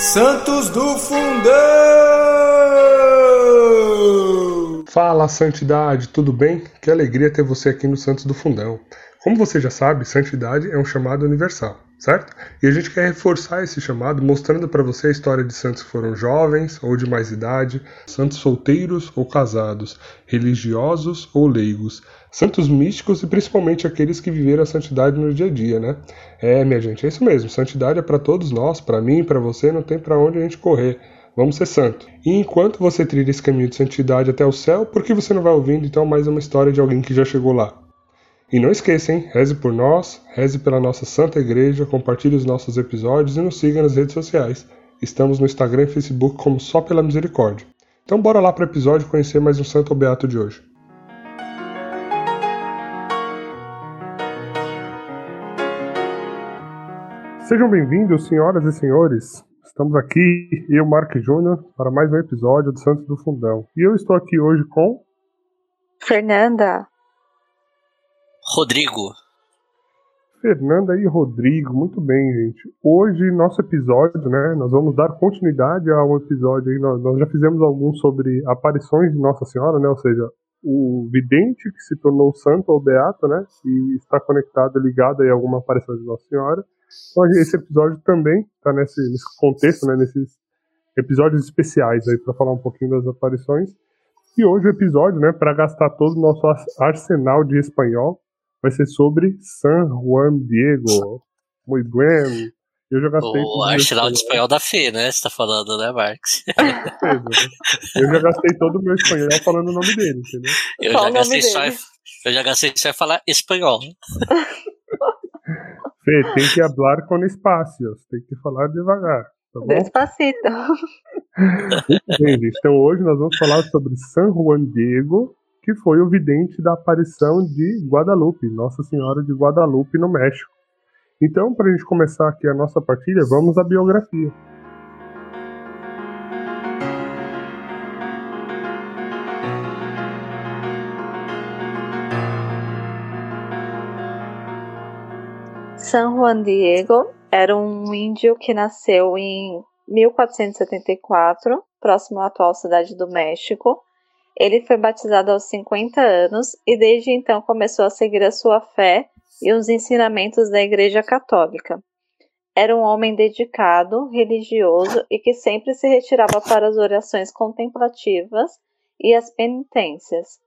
Santos do Fundão! Fala, Santidade, tudo bem? Que alegria ter você aqui no Santos do Fundão. Como você já sabe, santidade é um chamado universal, certo? E a gente quer reforçar esse chamado mostrando para você a história de santos que foram jovens ou de mais idade, santos solteiros ou casados, religiosos ou leigos, santos místicos e principalmente aqueles que viveram a santidade no dia a dia, né? É, minha gente, é isso mesmo. Santidade é para todos nós, para mim, para você, não tem para onde a gente correr. Vamos ser santo. E enquanto você trilha esse caminho de santidade até o céu, por que você não vai ouvindo então mais uma história de alguém que já chegou lá? E não esqueça, hein? Reze por nós, reze pela nossa Santa Igreja, compartilhe os nossos episódios e nos siga nas redes sociais. Estamos no Instagram e Facebook como Só Pela Misericórdia. Então bora lá para o episódio conhecer mais um santo beato de hoje. Sejam bem-vindos, senhoras e senhores. Estamos aqui, eu, Mark Júnior, para mais um episódio do Santos do Fundão. E eu estou aqui hoje com. Fernanda. Rodrigo. Fernanda e Rodrigo, muito bem, gente. Hoje, nosso episódio, né? Nós vamos dar continuidade a um episódio aí. Nós, nós já fizemos alguns sobre aparições de Nossa Senhora, né? Ou seja, o vidente que se tornou santo ou beato, né? E está conectado, ligado aí a alguma aparição de Nossa Senhora. Então esse episódio também está nesse, nesse contexto, né, nesses episódios especiais aí para falar um pouquinho das aparições. E hoje o episódio, né, para gastar todo o nosso arsenal de espanhol, vai ser sobre San Juan Diego. Muito bem. Eu já gastei. O arsenal de espanhol da Fê, né? Você tá falando, né, Marcos? Eu já gastei todo o meu espanhol falando o nome dele, entendeu? Eu já, gastei só, eu já gastei só falar espanhol. Fê, tem que falar com espaços, tem que falar devagar. Tá bom? Despacito. gente. Então hoje nós vamos falar sobre San Juan Diego, que foi o vidente da aparição de Guadalupe, Nossa Senhora de Guadalupe, no México. Então, para a gente começar aqui a nossa partilha, vamos à biografia. San Juan Diego era um índio que nasceu em 1474, próximo à atual cidade do México. Ele foi batizado aos 50 anos e desde então começou a seguir a sua fé e os ensinamentos da Igreja Católica. Era um homem dedicado, religioso e que sempre se retirava para as orações contemplativas e as penitências.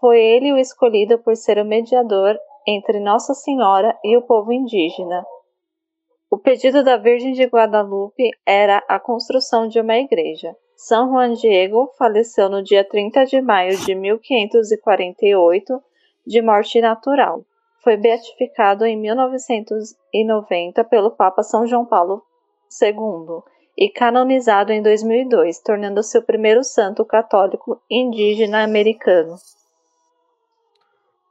Foi ele o escolhido por ser o mediador entre Nossa Senhora e o povo indígena. O pedido da Virgem de Guadalupe era a construção de uma igreja. São Juan Diego faleceu no dia 30 de maio de 1548, de morte natural. Foi beatificado em 1990 pelo Papa São João Paulo II e canonizado em 2002, tornando-se o primeiro santo católico indígena americano.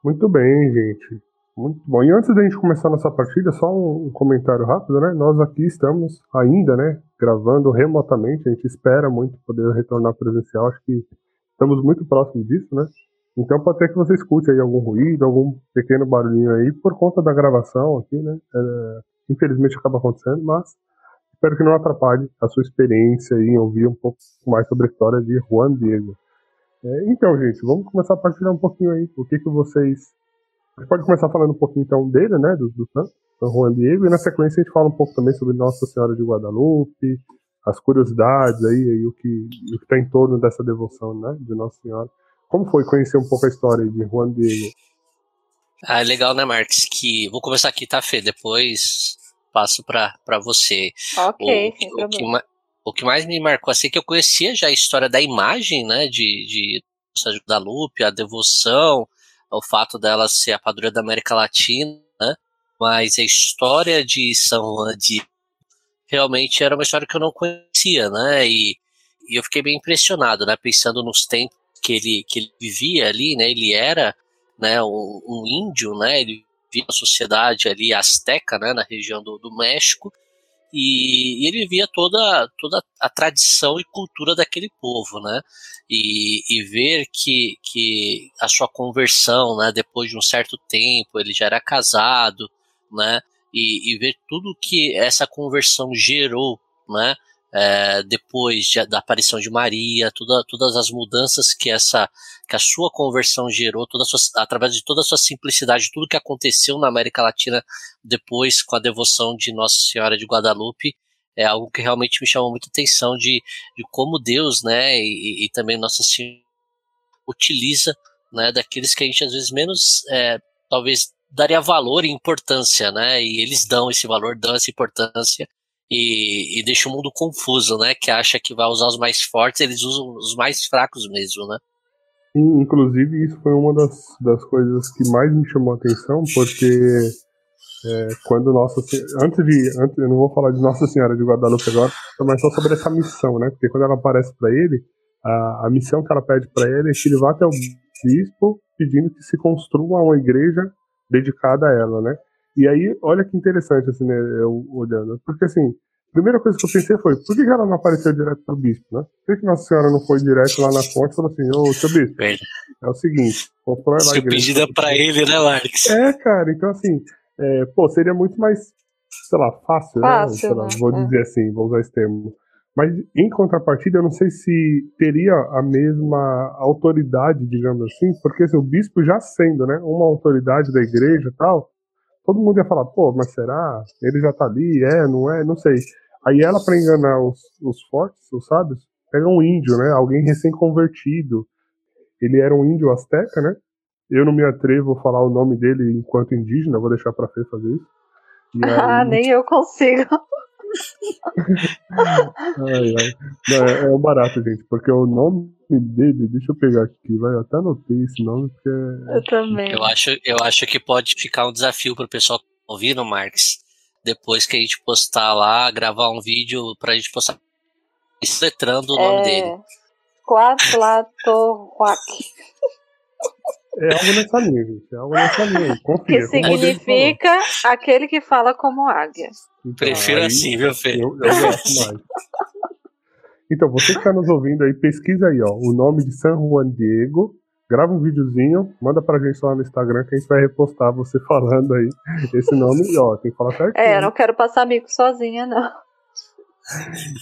Muito bem, gente. Muito bom. E antes da gente começar nossa partida, só um comentário rápido, né? Nós aqui estamos ainda, né, gravando remotamente. A gente espera muito poder retornar presencial. Acho que estamos muito próximos disso, né? Então pode ser que você escute aí algum ruído, algum pequeno barulhinho aí por conta da gravação aqui, né? É, infelizmente acaba acontecendo, mas espero que não atrapalhe a sua experiência em ouvir um pouco mais sobre a história de Juan Diego. É, então, gente, vamos começar a partilhar um pouquinho aí. O que, que vocês. A gente pode começar falando um pouquinho então dele, né? Do, do San, San Juan Diego, e na sequência a gente fala um pouco também sobre Nossa Senhora de Guadalupe, as curiosidades aí, aí o que o está em torno dessa devoção, né? De Nossa Senhora. Como foi conhecer um pouco a história de Juan Diego? Ah, legal, né, Marques? Que vou começar aqui, tá, Fê? Depois passo para você. Ok, o, sem o, que, o que mais me marcou assim é que eu conhecia já a história da imagem, né, de, de Nossa Guadalupe, a devoção, o fato dela ser a padroeira da América Latina, né, mas a história de São Juan de realmente era uma história que eu não conhecia, né, e, e eu fiquei bem impressionado, né, pensando nos tempos que ele, que ele vivia ali, né, ele era, né, um, um índio, né, ele vivia a sociedade ali azteca, né, na região do, do México, e, e, ele via toda, toda a tradição e cultura daquele povo, né? E, e, ver que, que a sua conversão, né, depois de um certo tempo, ele já era casado, né? E, e ver tudo que essa conversão gerou, né? É, depois de, da aparição de Maria, toda, todas as mudanças que essa que a sua conversão gerou, toda sua, através de toda a sua simplicidade, tudo que aconteceu na América Latina depois com a devoção de Nossa Senhora de Guadalupe, é algo que realmente me chamou muita atenção de, de como Deus, né, e, e também Nossa Senhora utiliza, né, daqueles que a gente às vezes menos, é, talvez daria valor e importância, né, e eles dão esse valor, dão essa importância e, e deixa o mundo confuso, né, que acha que vai usar os mais fortes, eles usam os mais fracos mesmo, né. Inclusive, isso foi uma das, das coisas que mais me chamou a atenção, porque é, quando Nossa antes de antes, eu não vou falar de Nossa Senhora de Guadalupe agora, mas só sobre essa missão, né? Porque quando ela aparece para ele, a, a missão que ela pede para ele é que ele vá até o bispo pedindo que se construa uma igreja dedicada a ela, né? E aí, olha que interessante, assim, né, eu olhando. Porque, assim, a primeira coisa que eu pensei foi, por que ela não apareceu direto pro bispo, né? Por que Nossa Senhora não foi direto lá na fonte e falou assim, ô, seu bispo, é o seguinte, constrói lá a igreja. pedido é pra ele, né, Marques? É, cara, então, assim, é, pô, seria muito mais, sei lá, fácil, né? fácil né? Lá, vou é. dizer assim, vou usar esse termo. Mas em contrapartida, eu não sei se teria a mesma autoridade, digamos assim, porque se o bispo já sendo, né, uma autoridade da igreja e tal, todo mundo ia falar, pô, mas será? Ele já tá ali, é, não é, não sei. Aí ela, para enganar os, os fortes, os sábios, pega um índio, né, alguém recém-convertido. Ele era um índio asteca, né, eu não me atrevo a falar o nome dele enquanto indígena, vou deixar pra Fê fazer isso. Aí... Ah, nem eu consigo. Ai, ai. Não, é, é barato, gente, porque o nome dele, deixa eu pegar aqui, vai, eu até anotei esse nome, porque. Eu também. Eu acho, eu acho que pode ficar um desafio pro pessoal ouvir no Marx. Depois que a gente postar lá, gravar um vídeo pra gente postar letrando o nome é... dele. Quatlatorquac. É algo nessa linha, gente. É algo nessa linha. Confia, que significa aquele que fala como águia. Então, Prefiro aí, assim, viu, Fê? Eu, eu gosto mais. Então, você que está nos ouvindo aí, pesquisa aí, ó, o nome de San Juan Diego, grava um videozinho, manda pra gente lá no Instagram que a gente vai repostar você falando aí esse nome e ó, tem que falar certinho. É, eu não quero passar amigo sozinha, não.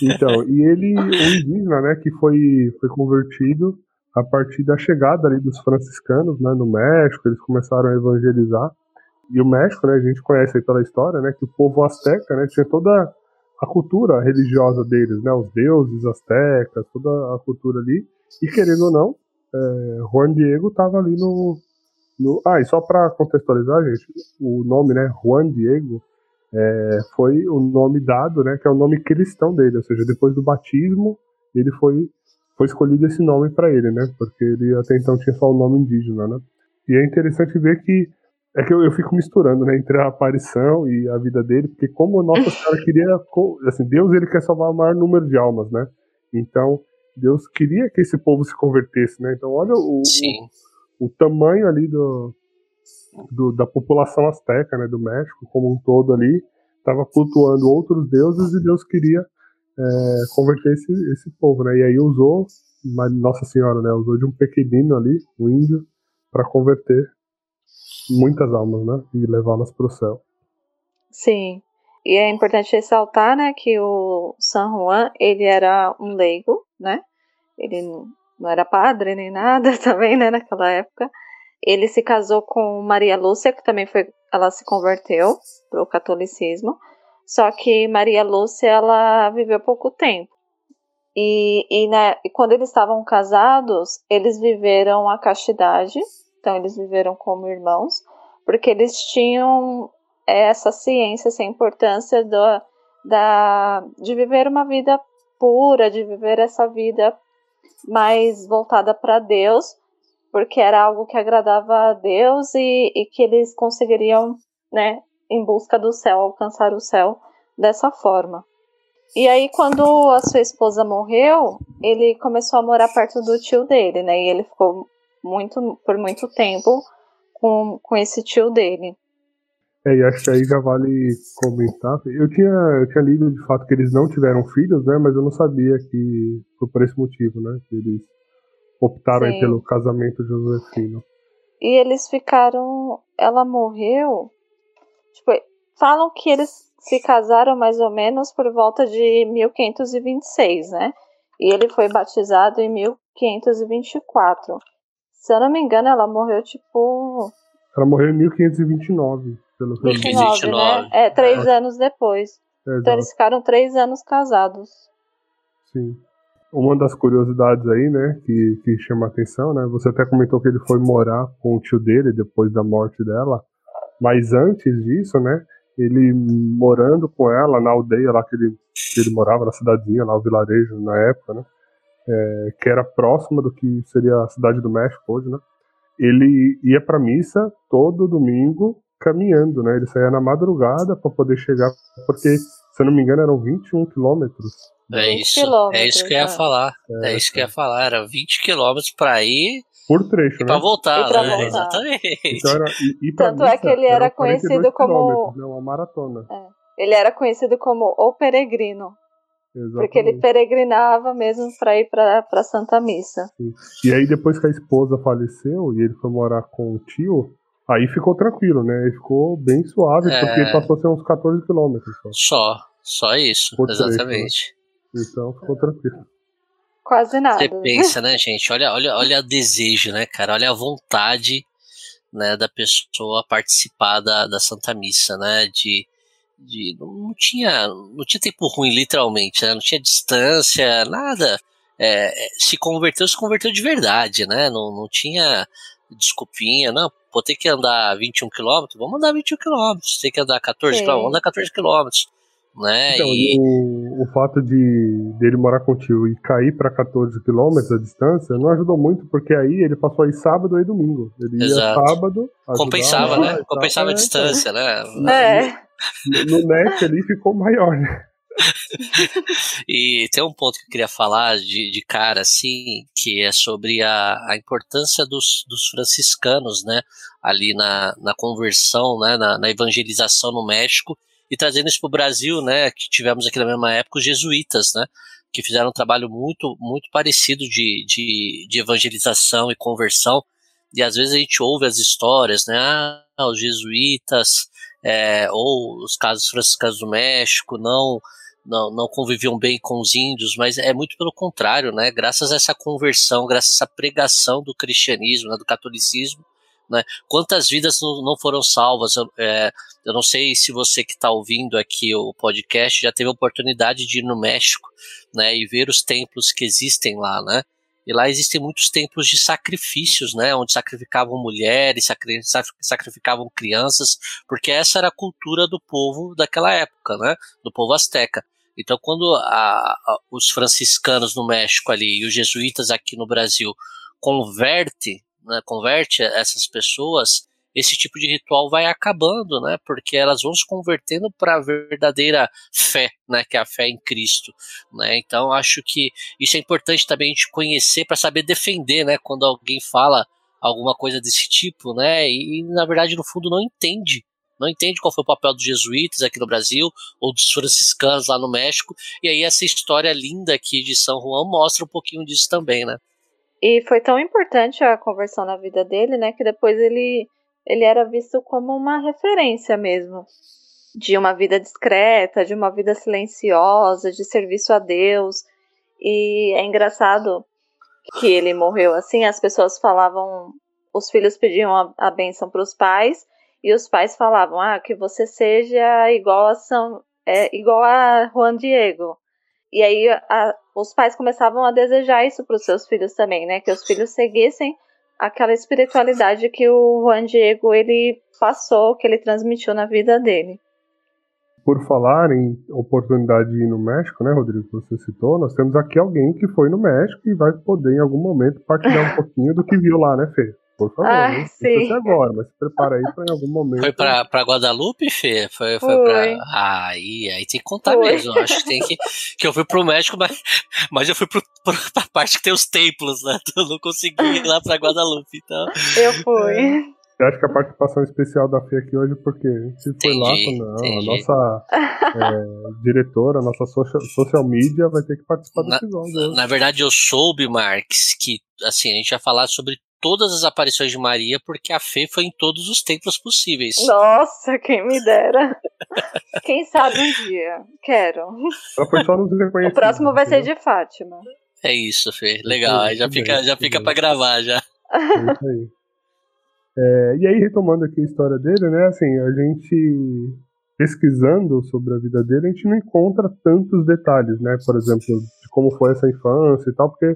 Então, e ele, o indígena, né, que foi, foi convertido a partir da chegada ali dos franciscanos, né, no México, eles começaram a evangelizar. E o México, né, a gente conhece aí pela história, né, que o povo azteca, né, tinha toda a cultura religiosa deles, né, os deuses aztecas, toda a cultura ali. E querendo ou não, é, Juan Diego estava ali no, no, Ah, e só para contextualizar, gente, o nome, né, Juan Diego, é, foi o nome dado, né, que é o nome cristão dele, ou seja, depois do batismo, ele foi foi escolhido esse nome para ele, né? Porque ele até então tinha só o nome indígena, né? E é interessante ver que é que eu, eu fico misturando, né, entre a aparição e a vida dele, porque como Nossa Senhora queria, assim, Deus ele quer salvar o maior número de almas, né? Então Deus queria que esse povo se convertesse, né? Então olha o, o, o, tamanho ali do, do, da população asteca, né, do México como um todo ali, estava flutuando outros deuses e Deus queria é, converter esse, esse povo, né? E aí usou, Nossa Senhora, né? Usou de um pequenino ali, um índio, para converter muitas almas, né? E levá-las para o céu. Sim. E é importante ressaltar, né, que o San Juan, ele era um leigo, né? Ele não era padre nem nada também, né, naquela época. Ele se casou com Maria Lúcia, que também foi, ela se converteu para o catolicismo. Só que Maria Lúcia ela viveu pouco tempo. E, e, né, e quando eles estavam casados, eles viveram a castidade, então eles viveram como irmãos, porque eles tinham essa ciência, essa importância do, da, de viver uma vida pura, de viver essa vida mais voltada para Deus, porque era algo que agradava a Deus e, e que eles conseguiriam né, em busca do céu, alcançar o céu dessa forma. E aí, quando a sua esposa morreu, ele começou a morar perto do tio dele, né? E ele ficou muito, por muito tempo com, com esse tio dele. É, e acho que aí já vale comentar. Eu tinha, eu tinha lido de fato que eles não tiveram filhos, né? Mas eu não sabia que foi por esse motivo, né? Que eles optaram pelo casamento josefino. E eles ficaram. Ela morreu Tipo, falam que eles se casaram mais ou menos por volta de 1526, né? E ele foi batizado em 1524. Se eu não me engano, ela morreu tipo. Ela morreu em 1529, pelo que 29, né? É, três é. anos depois. É, então eles ficaram três anos casados. Sim. Uma das curiosidades aí, né, que, que chama atenção, né? Você até comentou que ele foi morar com o tio dele depois da morte dela. Mas antes disso, né, ele morando com ela na aldeia lá que ele, que ele morava, na cidadezinha, lá o vilarejo na época, né? É, que era próxima do que seria a cidade do México hoje, né? Ele ia para missa todo domingo caminhando, né? Ele saía na madrugada para poder chegar, porque se eu não me engano eram 21 quilômetros. É isso, é isso que eu ia falar. É, é isso que eu ia falar. Era 20 quilômetros para ir por trecho, e né? Pra voltar, pra né? voltar. Exatamente. Então era, e, e Tanto é que ele era, conhecido como. Né? Uma maratona. É. Ele era conhecido como o peregrino. Exatamente. Porque ele peregrinava mesmo para ir para Santa Missa. Sim. E aí, depois que a esposa faleceu e ele foi morar com o tio, aí ficou tranquilo, né? Aí ficou bem suave, é... porque passou a ser uns 14 quilômetros só. Só, só isso, Por exatamente. Trecho, né? Então ficou tranquilo. Quase nada. Você pensa, né, gente? Olha, olha, olha o desejo, né, cara? Olha a vontade né, da pessoa participar da, da Santa Missa, né? De, de não tinha não tinha tempo ruim literalmente, né? Não tinha distância, nada. É, é se converteu, se converteu de verdade, né? Não, não tinha desculpinha, não. Pô, tem que andar 21 km, vamos andar 21 km. Tem que andar 14 km, vamos andar 14 km né? Então, e... o, o fato de dele morar com o tio e cair para 14 quilômetros a distância não ajudou muito, porque aí ele passou aí sábado e domingo. Ele Exato. ia sábado. Compensava, né? Compensava a distância, né? É. No, no net ali ficou maior, né? e tem um ponto que eu queria falar de, de cara, assim, que é sobre a, a importância dos, dos franciscanos, né, ali na, na conversão, né, na, na evangelização no México, e trazendo isso para o Brasil, né, que tivemos aqui na mesma época os jesuítas, né, que fizeram um trabalho muito, muito parecido de, de, de evangelização e conversão, e às vezes a gente ouve as histórias, né, ah, os jesuítas, é, ou os casos franciscanos do México não, não, não conviviam bem com os índios, mas é muito pelo contrário, né, graças a essa conversão, graças a essa pregação do cristianismo, né, do catolicismo, né? Quantas vidas não, foram salvas? Eu, é, eu, não sei se você que está ouvindo aqui o podcast já teve a oportunidade de ir no México, né, e ver os templos que existem lá, né? E lá existem muitos templos de sacrifícios, né, onde sacrificavam mulheres, sacri sacrificavam crianças, porque essa era a cultura do povo daquela época, né, do povo asteca. Então, quando a, a, os franciscanos no México ali e os jesuítas aqui no Brasil convertem né, converte essas pessoas, esse tipo de ritual vai acabando, né? Porque elas vão se convertendo para a verdadeira fé, né? Que é a fé em Cristo, né? Então acho que isso é importante também a gente conhecer para saber defender, né? Quando alguém fala alguma coisa desse tipo, né? E, e na verdade no fundo não entende não entende qual foi o papel dos jesuítas aqui no Brasil ou dos franciscanos lá no México. E aí essa história linda aqui de São Juan mostra um pouquinho disso também, né? E foi tão importante a conversão na vida dele, né, que depois ele, ele era visto como uma referência mesmo. De uma vida discreta, de uma vida silenciosa, de serviço a Deus. E é engraçado que ele morreu assim, as pessoas falavam, os filhos pediam a, a bênção para os pais, e os pais falavam, ah, que você seja igual a São, é, igual a Juan Diego. E aí a, os pais começavam a desejar isso para os seus filhos também, né? Que os filhos seguissem aquela espiritualidade que o Juan Diego ele passou, que ele transmitiu na vida dele. Por falar em oportunidade de ir no México, né, Rodrigo, que você citou, nós temos aqui alguém que foi no México e vai poder em algum momento partilhar um pouquinho do que viu lá, né, Fê? Por favor, ah, não sim. agora, mas se prepara aí pra em algum momento. Foi pra, pra Guadalupe, Fê? Foi, foi, foi. pra. Ah, aí, aí tem que contar foi. mesmo. Acho que tem que. Que eu fui pro México, mas, mas eu fui pro, pro, pra parte que tem os templos, né? Eu não consegui ir lá pra Guadalupe, então. Eu fui. Eu acho que a participação especial da Fê aqui hoje, porque se foi lá, não, a nossa é, diretora, a nossa social, social media vai ter que participar do na, episódio. Na verdade, eu soube, Marx, que assim, a gente ia falar sobre todas as aparições de Maria, porque a Fê foi em todos os templos possíveis. Nossa, quem me dera. quem sabe um dia. Quero. Ela foi só nos O próximo vai ser de Fátima. É isso, Fê. Legal. Aí já fica, já fica para gravar já. É isso aí. É, e aí, retomando aqui a história dele, né? Assim, a gente pesquisando sobre a vida dele, a gente não encontra tantos detalhes, né? Por exemplo, de como foi essa infância e tal, porque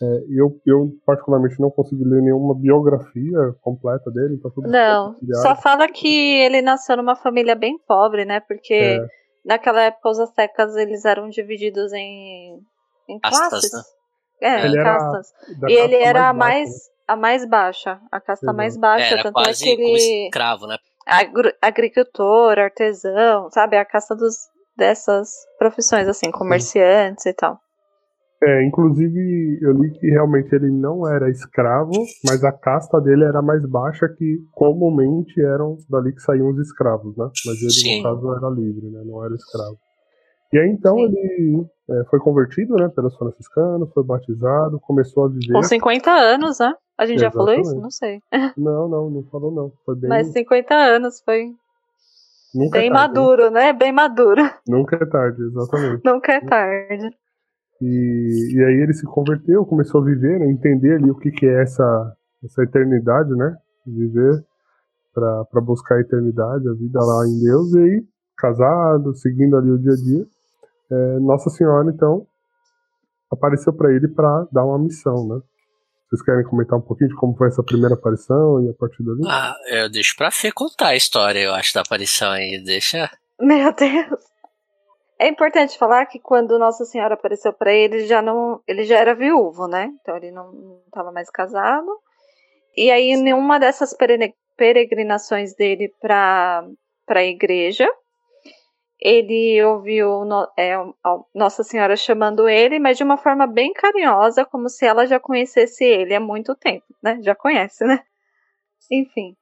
é, eu, eu, particularmente, não consegui ler nenhuma biografia completa dele. Então não, só fala que ele nasceu numa família bem pobre, né? Porque é. naquela época os astecas eles eram divididos em, em classes. Astas, né? É, ele em castas. E ele era a mais, mais a mais baixa, a casta Exato. mais baixa. Era tanto é quase é que ele... escravo, né? agricultor, artesão, sabe? A caça dos, dessas profissões, assim, comerciantes Sim. e tal. É, inclusive eu li que realmente ele não era escravo, mas a casta dele era mais baixa que comumente eram dali que saíam os escravos, né? Mas ele, Sim. no caso, era livre, né? Não era escravo. E aí então Sim. ele é, foi convertido, né, pelos franciscanos, foi batizado, começou a viver. Com 50 anos, né? A gente Exatamente. já falou isso? Não sei. Não, não, não falou não. Foi bem... Mas 50 anos foi. Nunca bem é tarde, maduro, né? né? Bem maduro. Nunca é tarde, exatamente. Nunca é tarde. E, e aí ele se converteu, começou a viver, né, entender ali o que, que é essa, essa eternidade, né? Viver para buscar a eternidade, a vida lá em Deus, e aí, casado, seguindo ali o dia a dia, é, Nossa Senhora, então, apareceu para ele para dar uma missão, né? Vocês querem comentar um pouquinho de como foi essa primeira aparição e a partir dali? Ah, eu deixo pra Fê contar a história, eu acho, da aparição aí. Deixa. Meu Deus. É importante falar que quando Nossa Senhora apareceu para ele, já não, ele já era viúvo, né? Então ele não estava mais casado. E aí, nenhuma dessas peregrinações dele para a igreja, ele ouviu é, Nossa Senhora chamando ele, mas de uma forma bem carinhosa, como se ela já conhecesse ele há muito tempo, né? Já conhece, né? Enfim.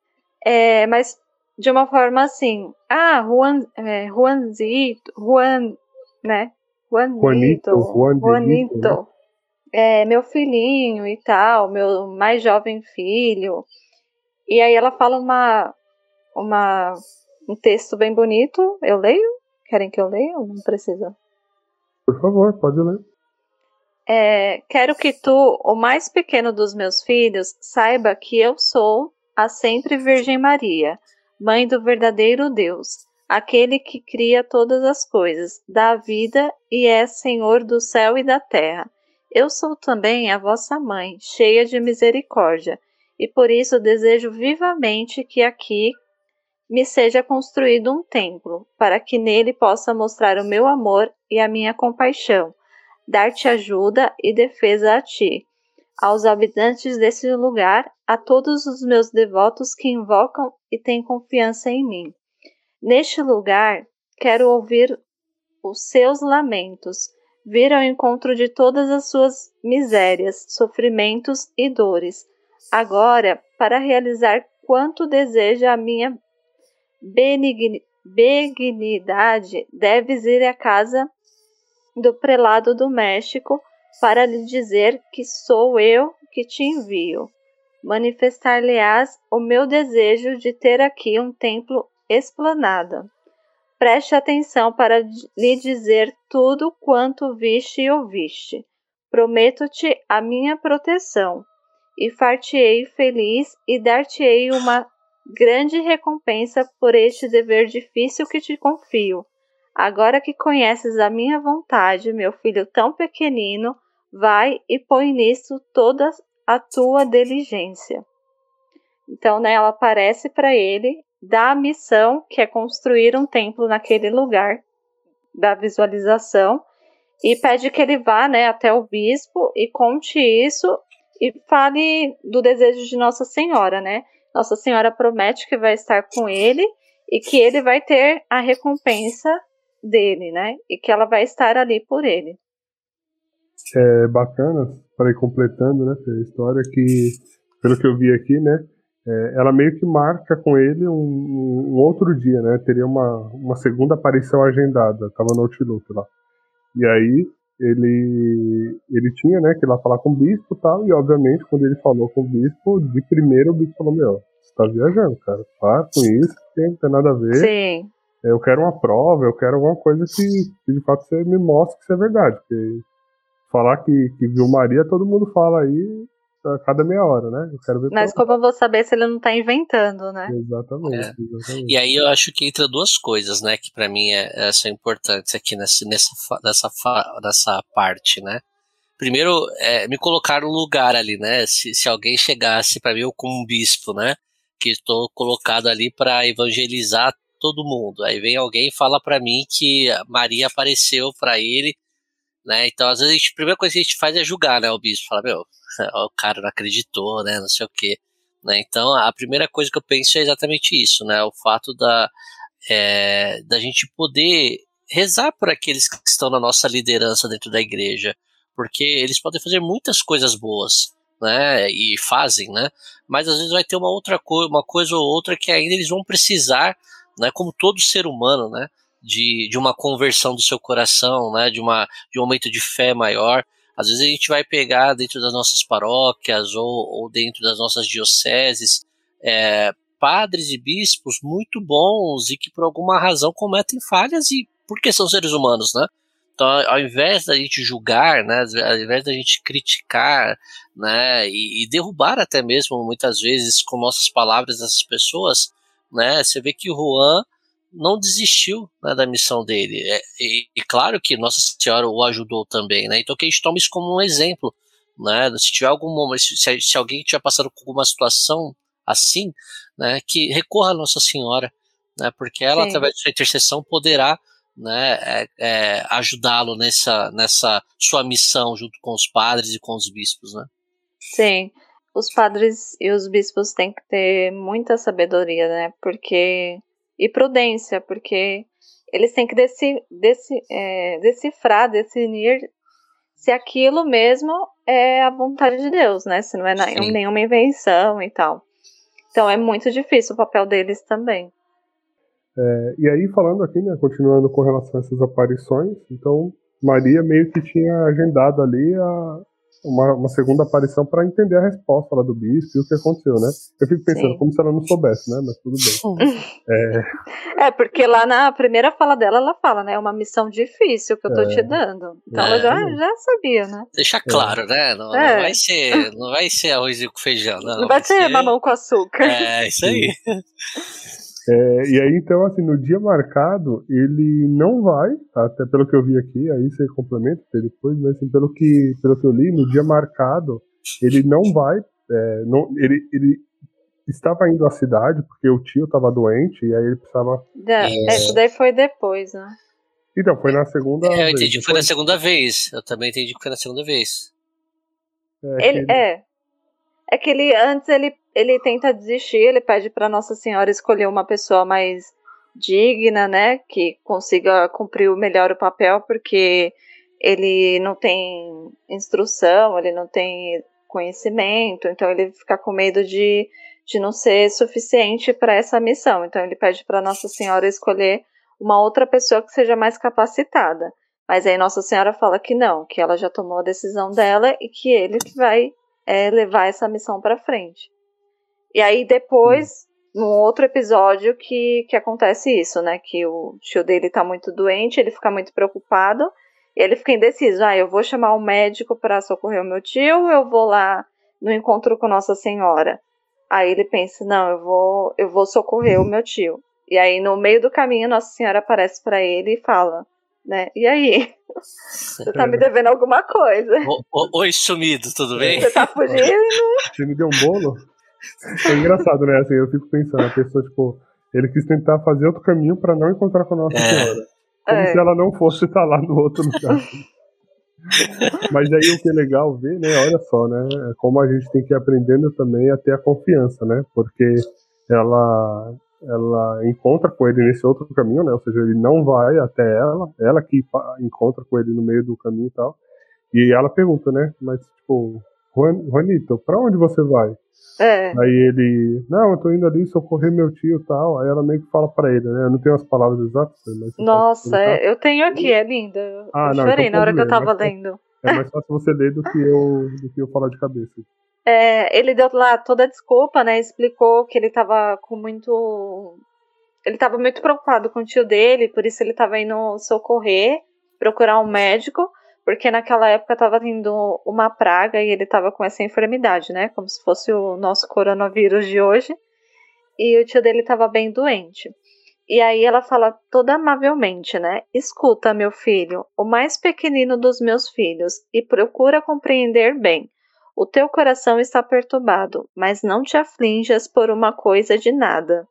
É, mas de uma forma assim, ah, Juan, é, Juanzito, Juan, né? Juanito, Juanito, Juanito né? é, meu filhinho e tal, meu mais jovem filho. E aí ela fala uma, uma, um texto bem bonito, eu leio? Querem que eu leia ou não precisa? Por favor, pode ler. É, quero que tu, o mais pequeno dos meus filhos, saiba que eu sou a sempre Virgem Maria, mãe do verdadeiro Deus, aquele que cria todas as coisas, dá vida e é Senhor do céu e da terra. Eu sou também a vossa mãe, cheia de misericórdia, e por isso desejo vivamente que aqui me seja construído um templo, para que nele possa mostrar o meu amor e a minha compaixão, dar-te ajuda e defesa a ti, aos habitantes desse lugar, a todos os meus devotos que invocam e têm confiança em mim. Neste lugar, quero ouvir os seus lamentos, vir ao encontro de todas as suas misérias, sofrimentos e dores. Agora, para realizar quanto deseja a minha benignidade, deves ir à casa do prelado do México para lhe dizer que sou eu que te envio. Manifestar-lhe-ás o meu desejo de ter aqui um templo esplanada. Preste atenção para lhe dizer tudo quanto viste e ouviste. Prometo-te a minha proteção, e far-te-ei feliz e dar-te-ei uma grande recompensa por este dever difícil que te confio. Agora que conheces a minha vontade, meu filho tão pequenino, vai e põe nisso toda a tua diligência. Então, né, ela aparece para ele, dá a missão, que é construir um templo naquele lugar da visualização, e pede que ele vá né, até o bispo e conte isso e fale do desejo de Nossa Senhora, né? Nossa Senhora promete que vai estar com ele e que ele vai ter a recompensa dele, né? E que ela vai estar ali por ele. É bacana, para ir completando, né, a história que, pelo que eu vi aqui, né, é, ela meio que marca com ele um, um, outro dia, né? Teria uma, uma segunda aparição agendada, tava no Outlook lá. E aí ele, ele tinha, né, que ir lá falar com o bispo e tal, e obviamente quando ele falou com o bispo, de primeiro o bispo falou, meu, você tá viajando, cara, para com isso, não tem nada a ver. Sim. Eu quero uma prova, eu quero alguma coisa que, que de fato você me mostre que isso é verdade, porque falar que, que viu Maria, todo mundo fala aí a cada meia hora, né? Eu quero ver Mas como eu vou saber se ele não tá inventando, né? Exatamente, é. exatamente. E aí eu acho que entra duas coisas, né, que para mim é, é, são importantes aqui nessa, nessa, nessa, nessa parte, né? Primeiro, é, me colocar no lugar ali, né? Se, se alguém chegasse para mim, eu como um bispo, né? Que estou colocado ali para evangelizar todo mundo. Aí vem alguém e fala para mim que Maria apareceu para ele, né? Então, às vezes, a, gente, a primeira coisa que a gente faz é julgar, né? O bispo fala, meu, o cara não acreditou, né? Não sei o quê. Né? Então, a primeira coisa que eu penso é exatamente isso, né? O fato da, é, da gente poder rezar por aqueles que estão na nossa liderança dentro da igreja, porque eles podem fazer muitas coisas boas, né? E fazem, né? Mas às vezes vai ter uma outra coisa, uma coisa ou outra que ainda eles vão precisar, né? Como todo ser humano, né? De, de uma conversão do seu coração, né? De uma de um momento de fé maior. Às vezes a gente vai pegar dentro das nossas paróquias ou, ou dentro das nossas dioceses é, padres e bispos muito bons e que por alguma razão cometem falhas e porque são seres humanos, né? Então, ao invés da gente julgar, né, ao invés da gente criticar, né, e, e derrubar até mesmo muitas vezes com nossas palavras essas pessoas, né, você vê que o Juan não desistiu né, da missão dele. É, e, e, claro que Nossa Senhora o ajudou também, né? Então que a gente tome isso como um exemplo, né? Se tiver algum momento, se, se alguém estiver passando por alguma situação assim, né, que recorra a Nossa Senhora, né? Porque ela, Sim. através de sua intercessão, poderá né, é, é, ajudá-lo nessa, nessa sua missão junto com os padres e com os bispos, né? Sim, os padres e os bispos têm que ter muita sabedoria, né? Porque e prudência, porque eles têm que deci, deci, é, decifrar, definir se aquilo mesmo é a vontade de Deus, né? Se não é Sim. nenhuma invenção e tal. Então é muito difícil o papel deles também. É, e aí, falando aqui, né, continuando com relação a essas aparições, então Maria meio que tinha agendado ali a, uma, uma segunda aparição para entender a resposta lá do bispo e o que aconteceu, né? Eu fico pensando Sim. como se ela não soubesse, né? Mas tudo bem. é... é, porque lá na primeira fala dela, ela fala, né? É uma missão difícil que eu tô é... te dando. Então é. ela já, já sabia, né? Deixa é. claro, né? Não, não, vai ser, não vai ser arroz com feijão, não. Não vai, vai ser, ser mamão com açúcar. É, isso aí. É, e aí, então, assim, no dia marcado, ele não vai, tá? até pelo que eu vi aqui, aí você complementa depois, mas assim, pelo, que, pelo que eu li, no dia marcado, ele não vai, é, não, ele, ele estava indo à cidade porque o tio estava doente e aí ele precisava. É, isso daí foi depois, né? Então, foi na segunda é, Eu entendi que foi na segunda vez. Eu também entendi que foi na segunda vez. É, ele, ele... é. É que ele antes ele ele tenta desistir, ele pede para Nossa Senhora escolher uma pessoa mais digna, né, que consiga cumprir melhor o papel, porque ele não tem instrução, ele não tem conhecimento, então ele fica com medo de, de não ser suficiente para essa missão. Então ele pede para Nossa Senhora escolher uma outra pessoa que seja mais capacitada. Mas aí Nossa Senhora fala que não, que ela já tomou a decisão dela e que ele que vai é, levar essa missão para frente. E aí depois, num outro episódio, que, que acontece isso, né? Que o tio dele tá muito doente, ele fica muito preocupado. E ele fica indeciso. Ah, eu vou chamar um médico para socorrer o meu tio ou eu vou lá no encontro com Nossa Senhora? Aí ele pensa, não, eu vou, eu vou socorrer o meu tio. E aí, no meio do caminho, Nossa Senhora aparece para ele e fala, né? E aí? Você tá me devendo alguma coisa. oi, sumido, tudo bem? Você tá fugindo? Você me deu um bolo? É engraçado, né? Assim, eu fico pensando, a pessoa, tipo, ele quis tentar fazer outro caminho para não encontrar com a Nossa é. Senhora. Como é. se ela não fosse estar lá no outro lugar. Mas aí o que é legal ver, né? Olha só, né? É como a gente tem que ir aprendendo também a ter a confiança, né? Porque ela ela encontra com ele nesse outro caminho, né? Ou seja, ele não vai até ela, ela que encontra com ele no meio do caminho e tal. E ela pergunta, né? Mas tipo, Juan, Juanito, pra onde você vai? É. Aí ele, não, eu tô indo ali socorrer meu tio e tal. Aí ela meio que fala pra ele, né? Eu não tenho as palavras exatas, mas. Nossa, é, eu tenho aqui, é linda. Ah, eu não, chorei então na hora que eu tava lendo. É mais fácil você ler do que eu, do que eu falar de cabeça. É, ele deu lá toda a desculpa, né? Explicou que ele tava com muito. Ele tava muito preocupado com o tio dele, por isso ele tava indo socorrer, procurar um médico porque naquela época estava tendo uma praga e ele estava com essa enfermidade, né? Como se fosse o nosso coronavírus de hoje. E o tio dele estava bem doente. E aí ela fala toda amavelmente, né? Escuta, meu filho, o mais pequenino dos meus filhos, e procura compreender bem. O teu coração está perturbado, mas não te aflinjas por uma coisa de nada.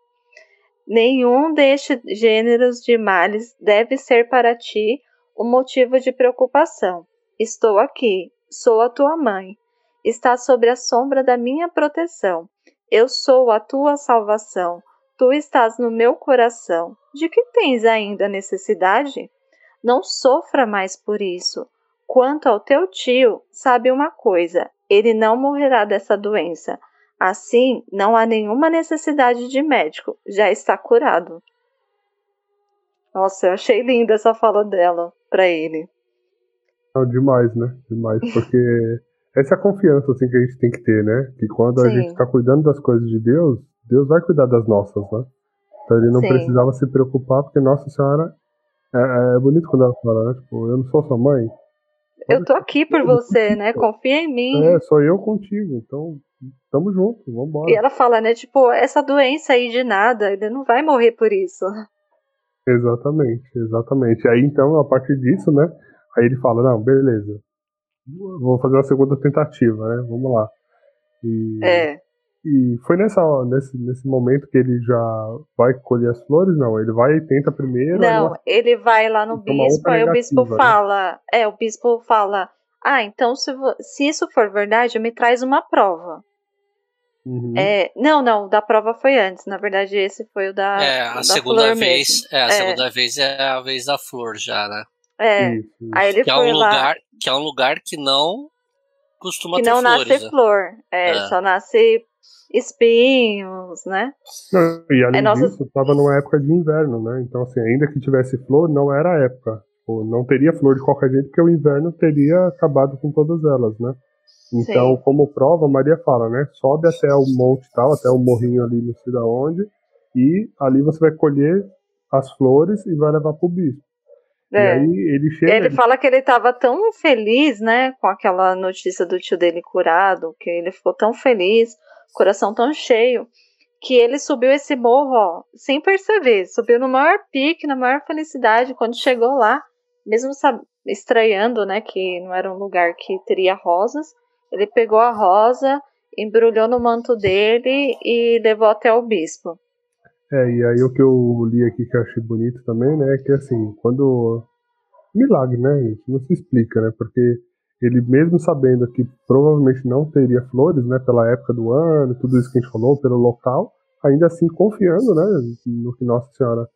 Nenhum destes gêneros de males deve ser para ti um motivo de preocupação. Estou aqui, sou a tua mãe. Estás sobre a sombra da minha proteção. Eu sou a tua salvação. Tu estás no meu coração. De que tens ainda necessidade? Não sofra mais por isso. Quanto ao teu tio, sabe uma coisa: ele não morrerá dessa doença. Assim, não há nenhuma necessidade de médico, já está curado. Nossa, eu achei linda essa fala dela para ele. Não, demais, né? Demais, porque essa é a confiança assim que a gente tem que ter, né? Que quando Sim. a gente está cuidando das coisas de Deus, Deus vai cuidar das nossas, né? Então ele não Sim. precisava se preocupar, porque Nossa Senhora é, é, bonito quando ela fala, né? Tipo, eu não sou sua mãe. Eu tô aqui por você, né? Confia em mim. É, sou eu contigo, então tamo junto, vambora. E ela fala, né? Tipo, essa doença aí de nada, ele não vai morrer por isso. Exatamente, exatamente. Aí então, a partir disso, né? Aí ele fala, não, beleza. Vou fazer uma segunda tentativa, né? Vamos lá. E, é. E foi nessa, nesse, nesse momento que ele já vai colher as flores? Não, ele vai e tenta primeiro. Não, ele vai lá no bispo, aí o bispo né? fala. É, o bispo fala. Ah, então se, se isso for verdade, me traz uma prova. Uhum. É, não, não, da prova foi antes. Na verdade, esse foi o da. É, a da segunda vez. É, a é. segunda vez é a vez da flor já, né? É. Isso, isso. Aí ele que foi é um lá. lugar Que é um lugar que não costuma que ter não flores. Que não nasce né? flor. É, é, só nasce espinhos, né? Não, e além é, disso, estava numa época de inverno, né? Então, assim, ainda que tivesse flor, não era a época. Ou não teria flor de qualquer jeito, porque o inverno teria acabado com todas elas, né? Então, Sim. como prova, Maria fala, né? Sobe até o monte tal, até o morrinho ali, não sei da onde, e ali você vai colher as flores e vai levar pro bispo. É. E aí ele chega. Ele fala que ele estava tão feliz, né, com aquela notícia do tio dele curado, que ele ficou tão feliz, coração tão cheio, que ele subiu esse morro, ó, sem perceber, subiu no maior pique, na maior felicidade. Quando chegou lá, mesmo estranhando, né, que não era um lugar que teria rosas, ele pegou a rosa, embrulhou no manto dele e levou até o bispo. É, e aí o que eu li aqui que eu achei bonito também, né, é que assim, quando. Milagre, né? Isso não se explica, né? Porque ele mesmo sabendo que provavelmente não teria flores, né, pela época do ano, tudo isso que a gente falou, pelo local, ainda assim confiando, né, no que Nossa Senhora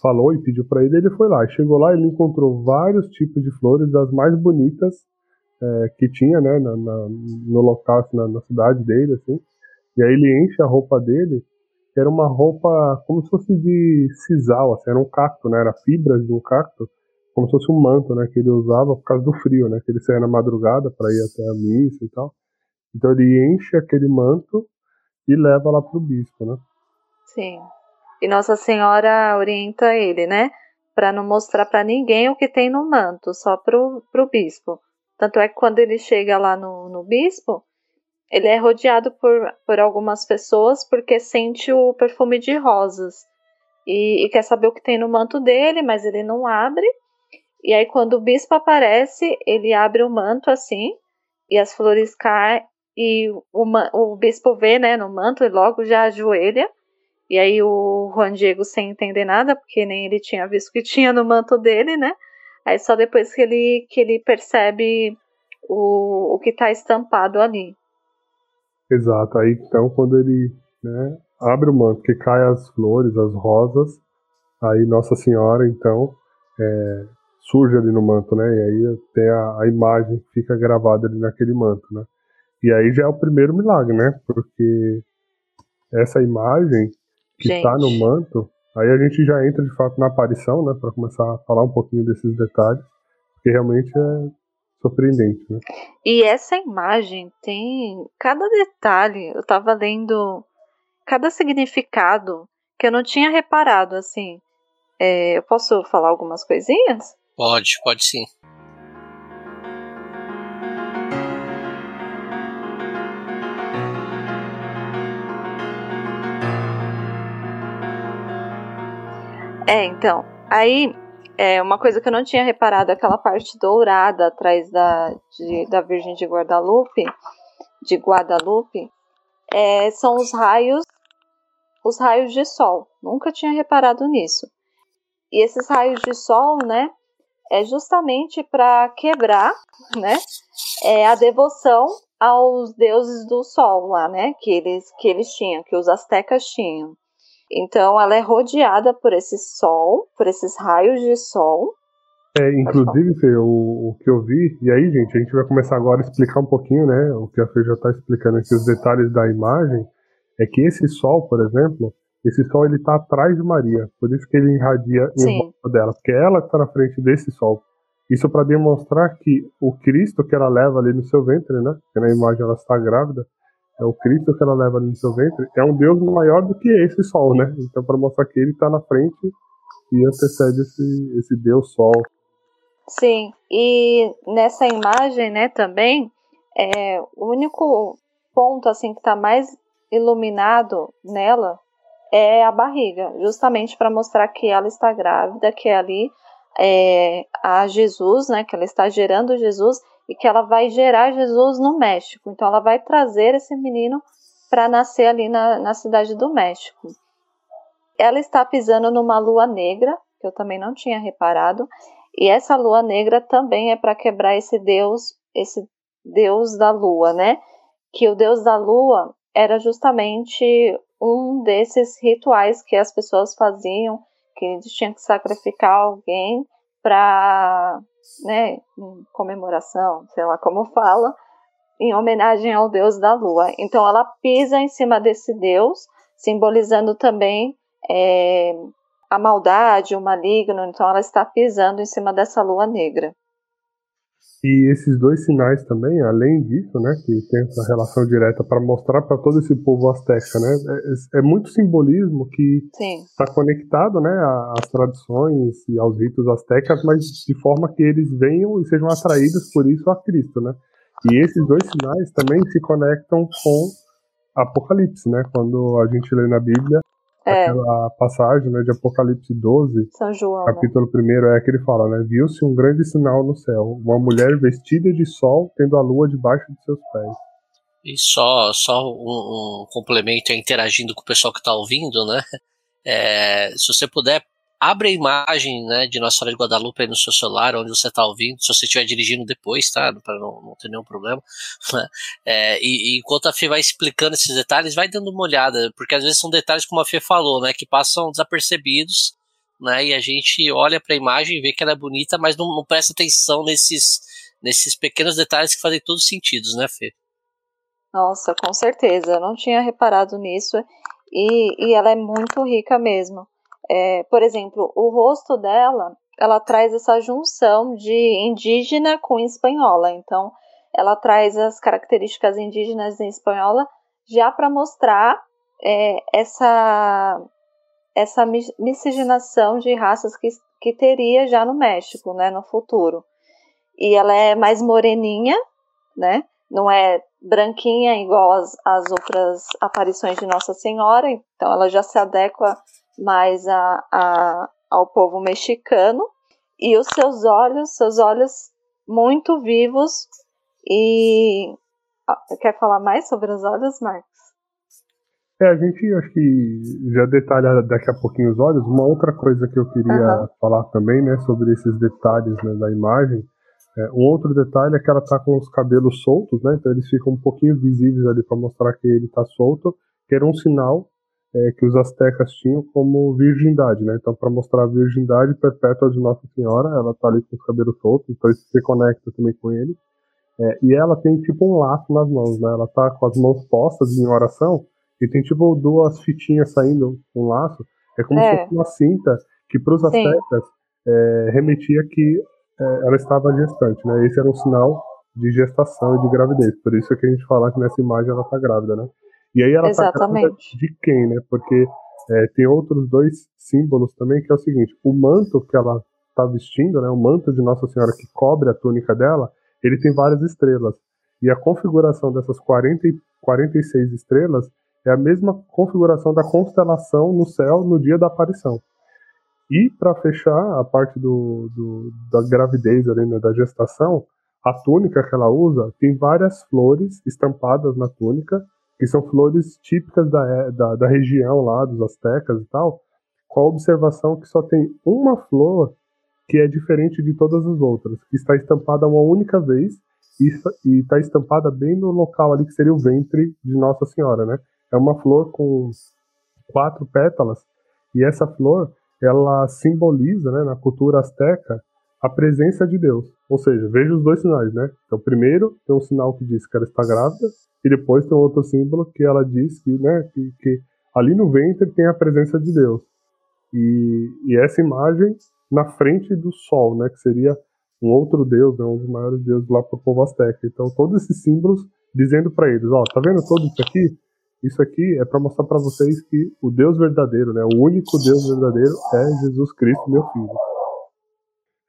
falou e pediu para ele, ele foi lá. Chegou lá, ele encontrou vários tipos de flores, das mais bonitas é, que tinha, né, na, na, no local, assim, na, na, cidade dele, assim. E aí ele enche a roupa dele, que era uma roupa como se fosse de sisal, assim, era um cacto, né, era fibras de um cacto, como se fosse um manto, né, que ele usava por causa do frio, né, que ele saía na madrugada para ir até a missa e tal. Então ele enche aquele manto e leva lá pro bispo, né? Sim. E Nossa Senhora orienta ele, né? Para não mostrar para ninguém o que tem no manto, só pro, pro bispo. Tanto é que quando ele chega lá no, no bispo, ele é rodeado por, por algumas pessoas porque sente o perfume de rosas. E, e, quer saber o que tem no manto dele, mas ele não abre. E aí, quando o bispo aparece, ele abre o manto assim, e as flores caem, e o, o bispo vê né, no manto e logo já ajoelha. E aí, o Juan Diego, sem entender nada, porque nem ele tinha visto que tinha no manto dele, né? Aí só depois que ele, que ele percebe o, o que está estampado ali. Exato. Aí então quando ele né, abre o manto, que cai as flores, as rosas, aí Nossa Senhora então é, surge ali no manto, né? E aí tem a, a, imagem que fica gravada ali naquele manto, né? E aí já é o primeiro milagre, né? Porque essa imagem que está no manto, aí a gente já entra de fato na aparição, né? Para começar a falar um pouquinho desses detalhes, porque realmente é surpreendente, né? E essa imagem tem cada detalhe, eu estava lendo cada significado que eu não tinha reparado, assim. É, eu posso falar algumas coisinhas? Pode, pode sim. É, então, aí é uma coisa que eu não tinha reparado, aquela parte dourada atrás da, de, da Virgem de Guadalupe, de Guadalupe, é, são os raios, os raios de sol. Nunca tinha reparado nisso. E esses raios de sol, né, é justamente para quebrar, né, é a devoção aos deuses do sol lá, né, que eles que eles tinham, que os astecas tinham. Então ela é rodeada por esse sol, por esses raios de sol. É, inclusive, Fê, o, o, que eu vi, e aí, gente, a gente vai começar agora a explicar um pouquinho, né? O que a Fê já está explicando aqui, os detalhes da imagem, é que esse sol, por exemplo, esse sol ele está atrás de Maria, por isso que ele irradia em volta dela, porque ela está na frente desse sol. Isso para demonstrar que o Cristo que ela leva ali no seu ventre, né? Que na imagem ela está grávida, é o Cristo que ela leva no seu ventre, é um Deus maior do que esse Sol, né? Então, para mostrar que ele está na frente e antecede esse, esse Deus Sol. Sim, e nessa imagem, né, também, é, o único ponto, assim, que está mais iluminado nela é a barriga, justamente para mostrar que ela está grávida, que ali é, a Jesus, né, que ela está gerando Jesus, e que ela vai gerar Jesus no México. Então ela vai trazer esse menino para nascer ali na, na cidade do México. Ela está pisando numa lua negra, que eu também não tinha reparado, e essa lua negra também é para quebrar esse deus, esse deus da lua, né? Que o deus da lua era justamente um desses rituais que as pessoas faziam, que eles tinham que sacrificar alguém para né, em comemoração, sei lá como fala, em homenagem ao deus da lua. Então ela pisa em cima desse deus, simbolizando também é, a maldade, o maligno. Então ela está pisando em cima dessa lua negra. E esses dois sinais também, além disso, né, que tem essa relação direta para mostrar para todo esse povo asteca, né, é, é muito simbolismo que está conectado, né, às tradições e aos ritos astecas, mas de forma que eles venham e sejam atraídos por isso a Cristo, né. E esses dois sinais também se conectam com Apocalipse, né, quando a gente lê na Bíblia é. aquela passagem né, de Apocalipse 12, São João, né? capítulo 1, é que ele fala, né? Viu-se um grande sinal no céu, uma mulher vestida de sol, tendo a lua debaixo de seus pés. E só, só um, um complemento interagindo com o pessoal que está ouvindo, né? É, se você puder abre a imagem né, de Nossa Senhora de Guadalupe no seu celular, onde você está ouvindo, se você estiver dirigindo depois, tá? Para não, não ter nenhum problema. É, e, e, enquanto a Fê vai explicando esses detalhes, vai dando uma olhada, porque às vezes são detalhes, como a Fê falou, né, que passam desapercebidos, né, e a gente olha para a imagem e vê que ela é bonita, mas não, não presta atenção nesses, nesses pequenos detalhes que fazem todos os sentidos, né, Fê? Nossa, com certeza, não tinha reparado nisso, e, e ela é muito rica mesmo. É, por exemplo, o rosto dela, ela traz essa junção de indígena com espanhola. Então, ela traz as características indígenas em espanhola já para mostrar é, essa essa miscigenação de raças que, que teria já no México, né, no futuro. E ela é mais moreninha, né? Não é branquinha igual as, as outras aparições de Nossa Senhora, então ela já se adequa mais a, a, ao povo mexicano e os seus olhos, seus olhos muito vivos e quer falar mais sobre os olhos, Marcos? É, a gente acho que já detalha daqui a pouquinho os olhos. Uma outra coisa que eu queria uhum. falar também, né, sobre esses detalhes né, da imagem. É, um outro detalhe é que ela tá com os cabelos soltos, né? Então eles ficam um pouquinho visíveis ali para mostrar que ele tá solto, que era um sinal é, que os astecas tinham como virgindade, né? Então, para mostrar a virgindade perpétua de Nossa Senhora, ela tá ali com os cabelos soltos, então isso se conecta também com ele. É, e ela tem tipo um laço nas mãos, né? Ela tá com as mãos postas em oração e tem tipo duas fitinhas saindo, um laço. É como é. se fosse uma cinta que para os astecas é, remetia que é, ela estava gestante, né? Esse era um sinal de gestação e de gravidez. Por isso é que a gente fala que nessa imagem ela está grávida, né? E aí ela está grávida de quem, né? Porque é, tem outros dois símbolos também, que é o seguinte: o manto que ela está vestindo, né? O manto de Nossa Senhora que cobre a túnica dela, ele tem várias estrelas. E a configuração dessas 40, 46 estrelas é a mesma configuração da constelação no céu no dia da aparição. E para fechar a parte do, do, da gravidez ali, né, da gestação, a túnica que ela usa tem várias flores estampadas na túnica, que são flores típicas da, é, da, da região lá, dos astecas e tal, com a observação que só tem uma flor que é diferente de todas as outras, que está estampada uma única vez e está estampada bem no local ali que seria o ventre de Nossa Senhora, né? É uma flor com quatro pétalas e essa flor ela simboliza, né, na cultura asteca, a presença de Deus. Ou seja, veja os dois sinais, né? Então, primeiro tem um sinal que diz que ela está grávida e depois tem outro símbolo que ela diz que, né, que, que ali no ventre tem a presença de Deus. E, e essa imagem na frente do sol, né, que seria um outro deus, né, um dos maiores deuses lá para o povo asteca. Então, todos esses símbolos dizendo para eles, ó, tá vendo todo isso aqui? Isso aqui é para mostrar para vocês que o Deus verdadeiro, né, o único Deus verdadeiro é Jesus Cristo, meu filho.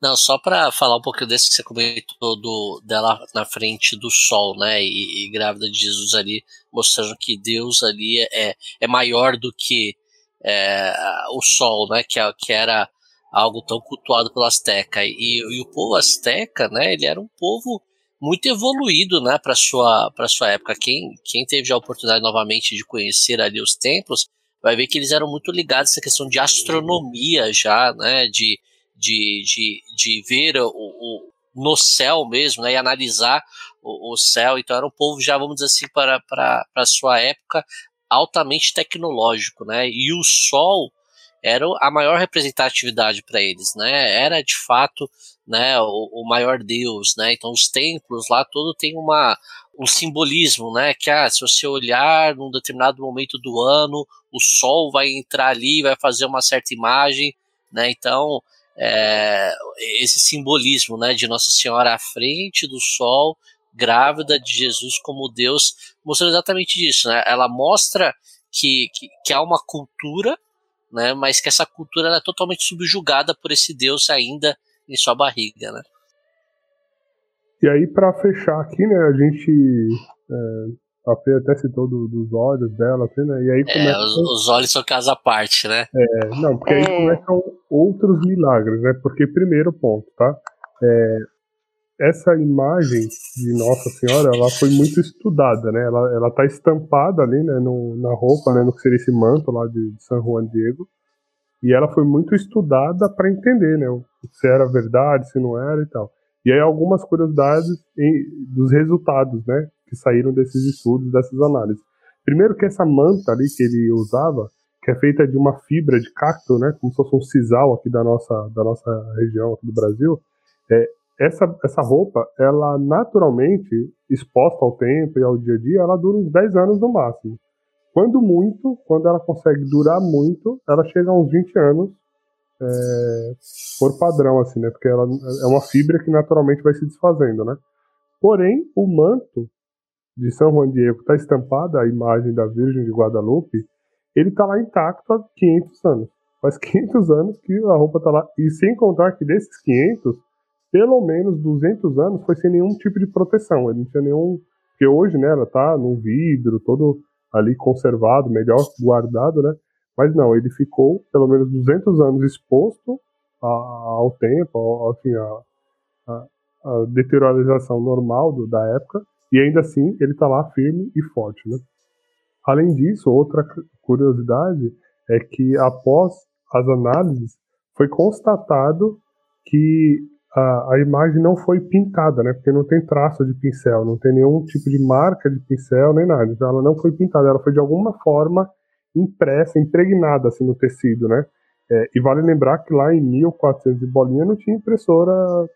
Não, só para falar um pouquinho desse que você comentou do, dela na frente do sol, né? E, e, grávida de Jesus ali, mostrando que Deus ali é, é maior do que é, o sol, né? Que, que era algo tão cultuado pelo Azteca. E, e, o povo Azteca, né? Ele era um povo muito evoluído, né? Para sua para sua época. Quem quem teve a oportunidade novamente de conhecer ali os templos vai ver que eles eram muito ligados a essa questão de astronomia já, né? De de, de, de ver o, o, no céu mesmo, né, e analisar o, o, céu. Então era um povo já, vamos dizer assim, para, para, para a sua época, altamente tecnológico, né? E o Sol era a maior representatividade para eles, né? Era de fato, né, o, o, maior deus, né? Então os templos lá todo tem uma um simbolismo, né? Que ah, se você olhar num determinado momento do ano, o sol vai entrar ali, vai fazer uma certa imagem, né? Então é, esse simbolismo né, de Nossa Senhora à frente do sol, grávida de Jesus como Deus, mostrando exatamente isso. Né? Ela mostra que, que, que há uma cultura, né, mas que essa cultura é totalmente subjugada por esse Deus ainda em sua barriga. Né? E aí, para fechar aqui, né, a gente é, a Fê até citou do, dos olhos dela, assim, né? E aí é, começa... os, os, olhos são casa à parte, né? É, não, porque aí é. começam outros milagres, né? Porque, primeiro ponto, tá? É, essa imagem de Nossa Senhora, ela foi muito estudada, né? Ela, ela tá estampada ali, né, no, na roupa, né, no que seria esse manto lá de, de San Juan Diego. E ela foi muito estudada para entender, né, se era verdade, se não era e tal. E aí algumas curiosidades em, dos resultados, né? Que saíram desses estudos, dessas análises. Primeiro que essa manta ali que ele usava, que é feita de uma fibra de cacto, né, como se fosse um sisal aqui da nossa, da nossa região aqui do Brasil, é, essa, essa roupa, ela naturalmente, exposta ao tempo e ao dia a dia, ela dura uns 10 anos no máximo. Quando muito, quando ela consegue durar muito, ela chega a uns 20 anos é, por padrão, assim, né? Porque ela é uma fibra que naturalmente vai se desfazendo, né? Porém, o manto, de São Juan Diego está estampada a imagem da Virgem de Guadalupe, ele está lá intacto há 500 anos. Faz 500 anos que a roupa está lá. E sem contar que desses 500, pelo menos 200 anos foi sem nenhum tipo de proteção. Ele não tinha nenhum. Porque hoje, né, ela tá num vidro, todo ali conservado, melhor guardado, né? Mas não, ele ficou pelo menos 200 anos exposto ao tempo, ao, enfim, a, a, a normal do, da época, e ainda assim ele está lá firme e forte. Né? Além disso, outra curiosidade é que após as análises foi constatado que a, a, imagem não foi pintada, né? Porque não tem traço de pincel, não tem nenhum tipo de marca de pincel nem nada. Então ela não foi pintada, ela foi de alguma forma impressa, impregnada assim no tecido, né? É, e vale lembrar que lá em 1400 e bolinha não tinha impressora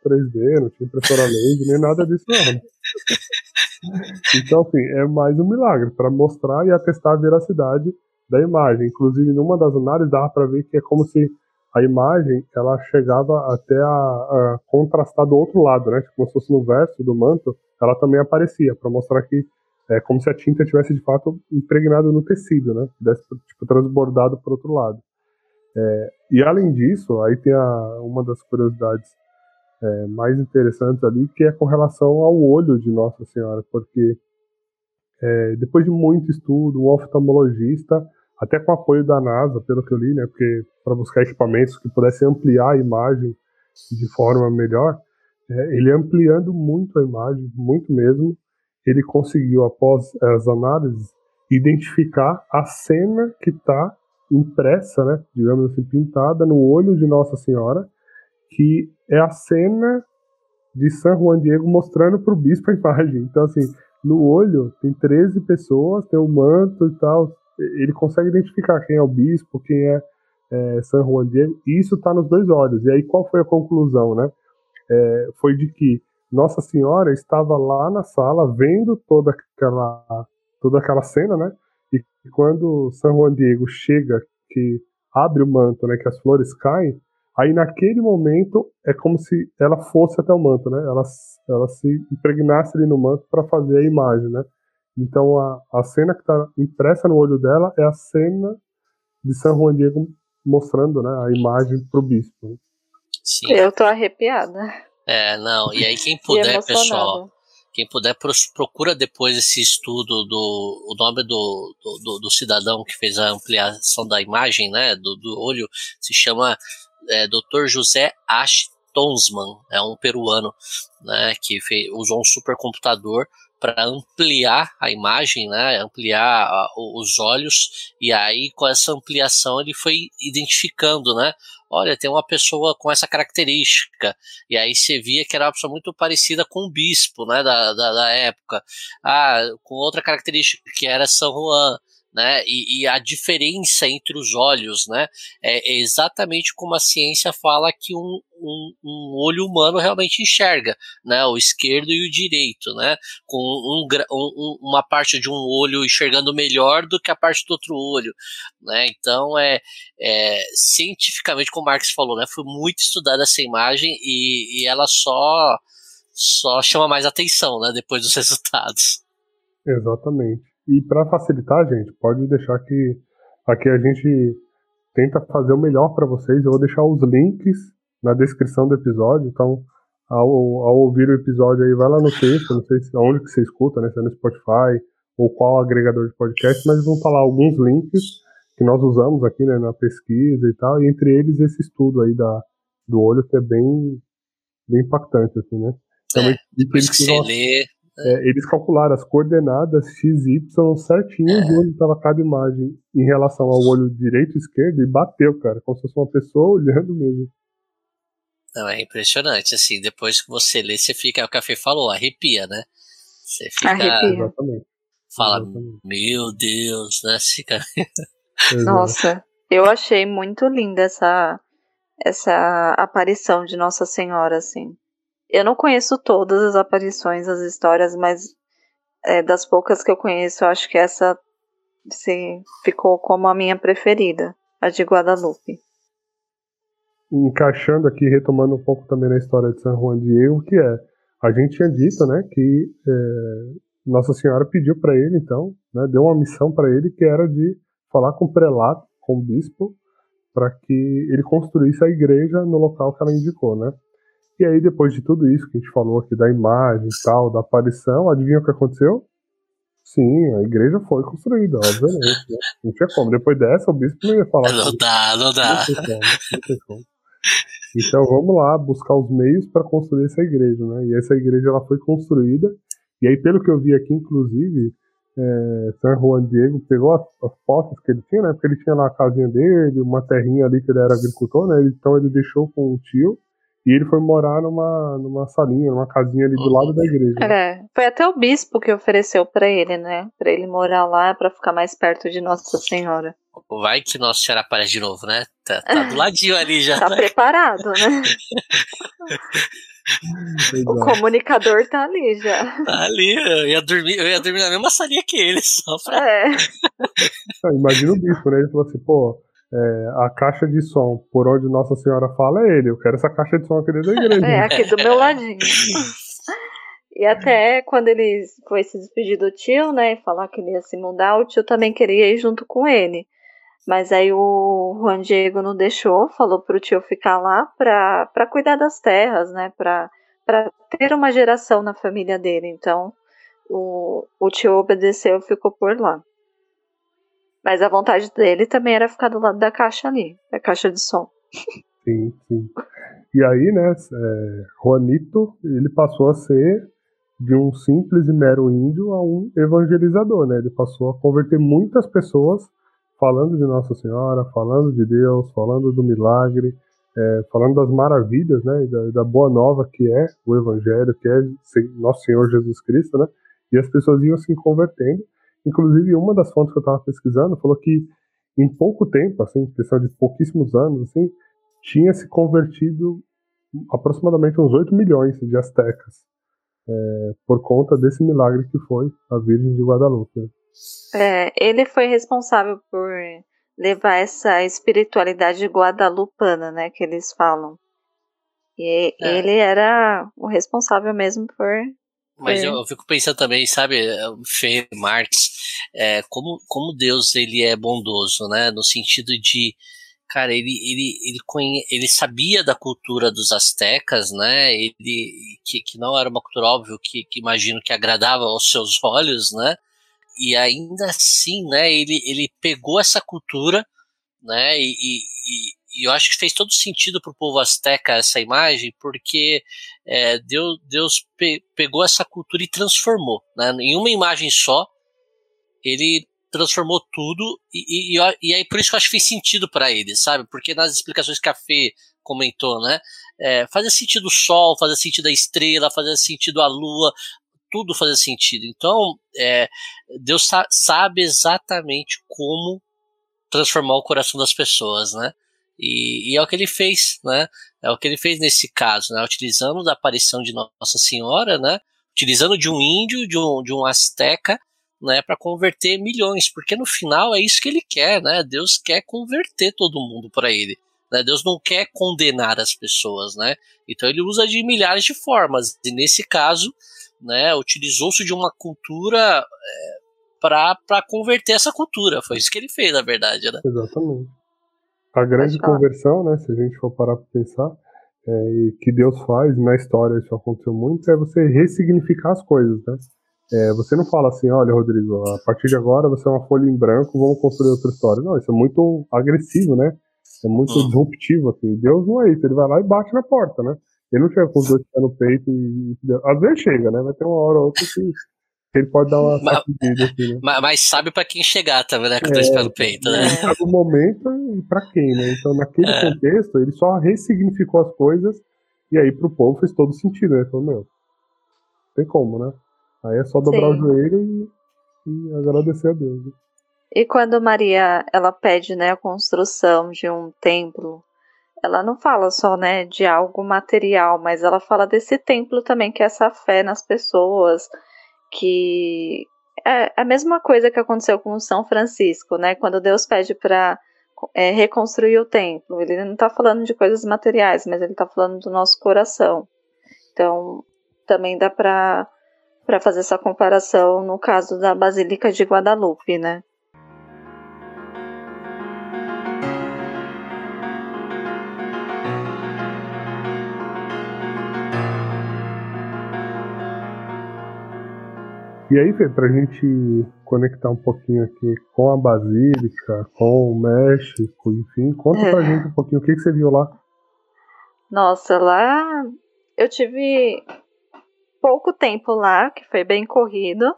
3D, não tinha impressora laser, nem nada disso não. Então, assim, é mais um milagre para mostrar e atestar a veracidade da imagem. Inclusive, numa das análises dava para ver que é como se a imagem ela chegava até a, a, contrastar do outro lado, né? Como se fosse no verso do manto, ela também aparecia para mostrar que é como se a tinta tivesse de fato impregnado no tecido, né? Tivesse tipo transbordado para outro lado. É, e além disso, aí tem a, uma das curiosidades é, mais interessantes ali, que é com relação ao olho de Nossa Senhora, porque é, depois de muito estudo, um oftalmologista, até com apoio da NASA, pelo que eu li, né, porque para buscar equipamentos que pudessem ampliar a imagem de forma melhor, é, ele ampliando muito a imagem, muito mesmo, ele conseguiu, após as análises, identificar a cena que está impressa, né, digamos assim, pintada no olho de Nossa Senhora, que é a cena de San Juan Diego mostrando para o bispo a imagem. Então, assim, no olho tem 13 pessoas, tem o um manto e tal. Ele consegue identificar quem é o bispo, quem é, é San Juan Diego, e isso está nos dois olhos. E aí, qual foi a conclusão, né? É, foi de que Nossa Senhora estava lá na sala vendo toda aquela, toda aquela cena, né? E quando San Juan Diego chega, que abre o manto, né? Que as flores caem, Aí naquele momento é como se ela fosse até o manto, né? Ela, ela se impregnasse ali no manto para fazer a imagem, né? Então a, a cena que está impressa no olho dela é a cena de São Juan Diego mostrando, né, a imagem pro bispo. Né? Sim. Eu tô arrepiada. É, não. E aí quem puder, pessoal, quem puder procura depois esse estudo do o nome do, do, do, cidadão que fez a ampliação da imagem, né, do, do olho, se chama é, Dr. José Ash Tonsman, é um peruano, né, que fez, usou um supercomputador para ampliar a imagem, né, ampliar a, os olhos, e aí com essa ampliação ele foi identificando, né, olha, tem uma pessoa com essa característica, e aí você via que era uma pessoa muito parecida com o bispo, né, da, da, da época, ah, com outra característica, que era São Juan, né? E, e, a diferença entre os olhos, né? É, é, exatamente como a ciência fala que um, um, um, olho humano realmente enxerga, né? O esquerdo e o direito, né? Com um, um, uma parte de um olho enxergando melhor do que a parte do outro olho, né? Então é, é cientificamente, como o Marx falou, né? Foi muito estudada essa imagem e, e ela só só chama mais atenção, né? Depois dos resultados. Exatamente. E para facilitar, gente, pode deixar que aqui a gente tenta fazer o melhor para vocês. Eu vou deixar os links na descrição do episódio. Então, ao, ao, ouvir o episódio aí, vai lá no texto, não sei se, onde que você escuta, né? Se é no Spotify ou qual agregador de podcast, mas vão falar alguns links que nós usamos aqui né, na pesquisa e tal, e entre eles esse estudo aí da, do olho que é bem, bem impactante, assim, né? Também, é, depois que você lê, é, eles calcularam as coordenadas x, y certinho é. de onde estava cada imagem em relação ao olho direito e esquerdo e bateu, cara, como se fosse uma pessoa olhando mesmo. Não, é impressionante, assim, depois que você lê, você fica, é o Café falou, arrepia, né? Você fica. Arrepia. Exatamente. Fala, Exatamente. meu Deus, né? Fica... Nossa, eu achei muito linda essa, essa aparição de Nossa Senhora, assim. Eu não conheço todas as aparições, as histórias, mas é, das poucas que eu conheço, eu acho que essa se ficou como a minha preferida, a de Guadalupe. Encaixando aqui, retomando um pouco também na história de San Juan Diego, que é, a gente tinha dito, né, que é, Nossa Senhora pediu para ele, então, né, deu uma missão para ele que era de falar com o prelato, com o bispo, para que ele construísse a igreja no local que ela indicou, né? E aí, depois de tudo isso que a gente falou aqui da imagem e tal, da aparição, adivinha o que aconteceu? Sim, a igreja foi construída, obviamente. Né? Não tinha como. Depois dessa, o bispo não ia falar. Não dá, não dá. Não como, não como. Então vamos lá buscar os meios para construir essa igreja, né? E essa igreja ela foi construída. E aí, pelo que eu vi aqui, inclusive, é, San Juan Diego pegou as, as posses que ele tinha, né? Porque ele tinha lá a casinha dele, uma terrinha ali que ele era agricultor, né? Então ele deixou com um tio E ele foi morar numa, numa salinha, numa casinha ali do lado da igreja. É, foi até o bispo que ofereceu para ele, né? Para ele morar lá, para ficar mais perto de Nossa Senhora. Vai que Nossa Senhora aparece de novo, né? Tá, tá do ladinho ali já. tá né? preparado, né? o comunicador tá ali já. Tá ali, eu ia dormir, eu ia dormir na mesma salinha que ele, só pra. É. Imagina o bispo, né? Ele falou assim, pô, é, a caixa de som por onde Nossa Senhora fala é ele. Eu quero essa caixa de som aqui dentro da igreja. É, aqui do meu ladinho. E até quando ele foi se despedir do tio, né, e falar que ele ia se mudar, o tio também queria ir junto com ele. Mas aí o Juan Diego não deixou, falou pro tio ficar lá pra, pra cuidar das terras, né? Pra, pra ter uma geração na família dele. Então o, o tio obedeceu e ficou por lá. Mas a vontade dele também era ficar do lado da caixa ali, da caixa de som. Sim, sim. E aí, né, é, Juanito, ele passou a ser de um simples e mero índio a um evangelizador, né? Ele passou a converter muitas pessoas falando de Nossa Senhora, falando de Deus, falando do milagre, é, falando das maravilhas, né, da, da, boa nova que é o Evangelho, que é Nosso Senhor Jesus Cristo, né, e as pessoas iam se convertendo. Inclusive, uma das fontes que eu estava pesquisando falou que em pouco tempo, assim, questão de pouquíssimos anos, assim, tinha se convertido aproximadamente uns 8 milhões de astecas é, por conta desse milagre que foi a Virgem de Guadalupe. Né. É, ele foi responsável por levar essa espiritualidade guadalupana, né, que eles falam. E é. ele era o responsável mesmo por. Mas eu, eu, fico pensando também, sabe, Fê Marx, é, como, como Deus ele é bondoso, né, no sentido de cara, ele, ele, ele, conhe... ele sabia da cultura dos astecas, né? Ele, que, que não era uma cultura óbvio que, que imagino que agradava aos seus olhos, né? e ainda assim, né, ele, ele pegou essa cultura, né, e, e, e eu acho que fez todo sentido para o povo asteca essa imagem, porque é, Deus, Deus pe, pegou essa cultura e transformou, né, em uma imagem só, ele transformou tudo, e, e, e aí por isso que eu acho que fez sentido para ele, sabe, porque nas explicações que a Fê comentou, né, é, fazia sentido o sol, fazia sentido a estrela, fazia sentido a lua, tudo fazer sentido. Então, é, Deus sa sabe exatamente como transformar o coração das pessoas, né? E, e, é o que ele fez, né? É o que ele fez nesse caso, né? Utilizando da aparição de Nossa Senhora, né? Utilizando de um índio, de um, de um asteca, né? Para converter milhões, porque no final é isso que ele quer, né? Deus quer converter todo mundo para ele. Né? Deus não quer condenar as pessoas, né? Então ele usa de milhares de formas. E nesse caso, né, utilizou-se de uma cultura é, para converter essa cultura. Foi isso que ele fez, na verdade, né? Exatamente. A grande conversão, né, se a gente for parar para pensar, é, que Deus faz, na história isso aconteceu muito, é você ressignificar as coisas, né? É, você não fala assim, olha, Rodrigo, a partir de agora você é uma folha em branco, vamos construir outra história. Não, isso é muito agressivo, né? É muito hum. disruptivo, assim. Deus não é isso, ele vai lá e bate na porta, né? Ele não chega com os dois pés no peito e. Às vezes chega, né? Vai ter uma hora ou outra que ele pode dar uma sacudida assim, né? Mas, mas, sabe pra quem chegar também, né? Com é, dois pés no peito, né? Sabe o momento e pra quem, né? Então, naquele é. contexto, ele só ressignificou as coisas e aí pro povo fez todo sentido, né? Falou, meu, tem como, né? Aí é só dobrar Sim. o joelho e, e agradecer a Deus. Né? E quando Maria ela pede né, a construção de um templo ela não fala só, né, de algo material, mas ela fala desse templo também, que é essa fé nas pessoas, que é a mesma coisa que aconteceu com São Francisco, né, quando Deus pede para é, reconstruir o templo. Ele não está falando de coisas materiais, mas ele está falando do nosso coração. Então, também dá para para fazer essa comparação no caso da Basílica de Guadalupe, né? E aí, Fê, pra gente conectar um pouquinho aqui com a Basílica, com o México, enfim, conta é. pra gente um pouquinho o que, que você viu lá. Nossa, lá eu tive pouco tempo lá, que foi bem corrido,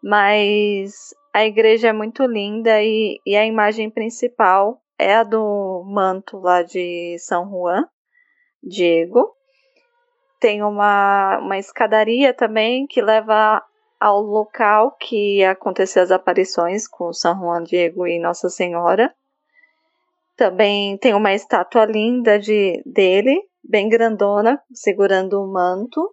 mas a igreja é muito linda e, e a imagem principal é a do manto lá de São Juan, Diego. Tem uma, uma escadaria também que leva ao local que aconteceu as aparições com São Juan Diego e Nossa Senhora. Também tem uma estátua linda de, dele, bem grandona, segurando um manto.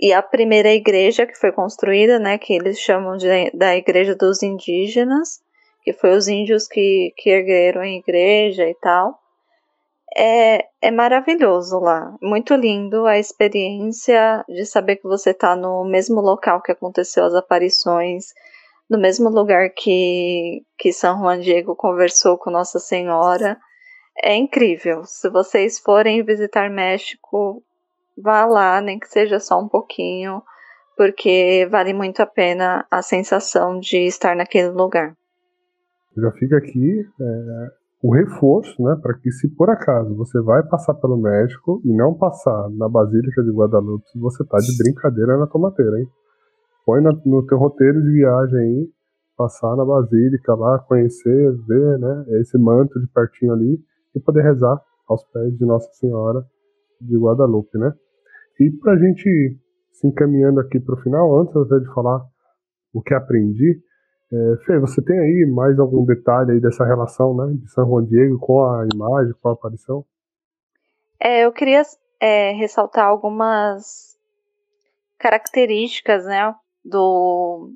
E a primeira igreja que foi construída, né, que eles chamam de, da Igreja dos Indígenas, que foi os índios que, que ergueram a igreja e tal. É, é maravilhoso lá, muito lindo a experiência de saber que você está no mesmo local que aconteceu as aparições, no mesmo lugar que, que São Juan Diego conversou com Nossa Senhora. É incrível. Se vocês forem visitar México, vá lá, nem que seja só um pouquinho, porque vale muito a pena a sensação de estar naquele lugar. Já fica aqui é, o reforço, né, para que se por acaso você vai passar pelo México e não passar na Basílica de Guadalupe, você tá de brincadeira na tomateira, hein? Põe na, no teu roteiro de viagem aí, passar na Basílica lá, conhecer, ver, né, esse manto de pertinho ali e poder rezar aos pés de Nossa Senhora de Guadalupe, né? E pra gente se encaminhando aqui pro final, antes até de falar o que aprendi, é, Fê, você tem aí mais algum detalhe aí dessa relação né, de São Juan Diego com a imagem, com a aparição? É, eu queria é, ressaltar algumas características né, do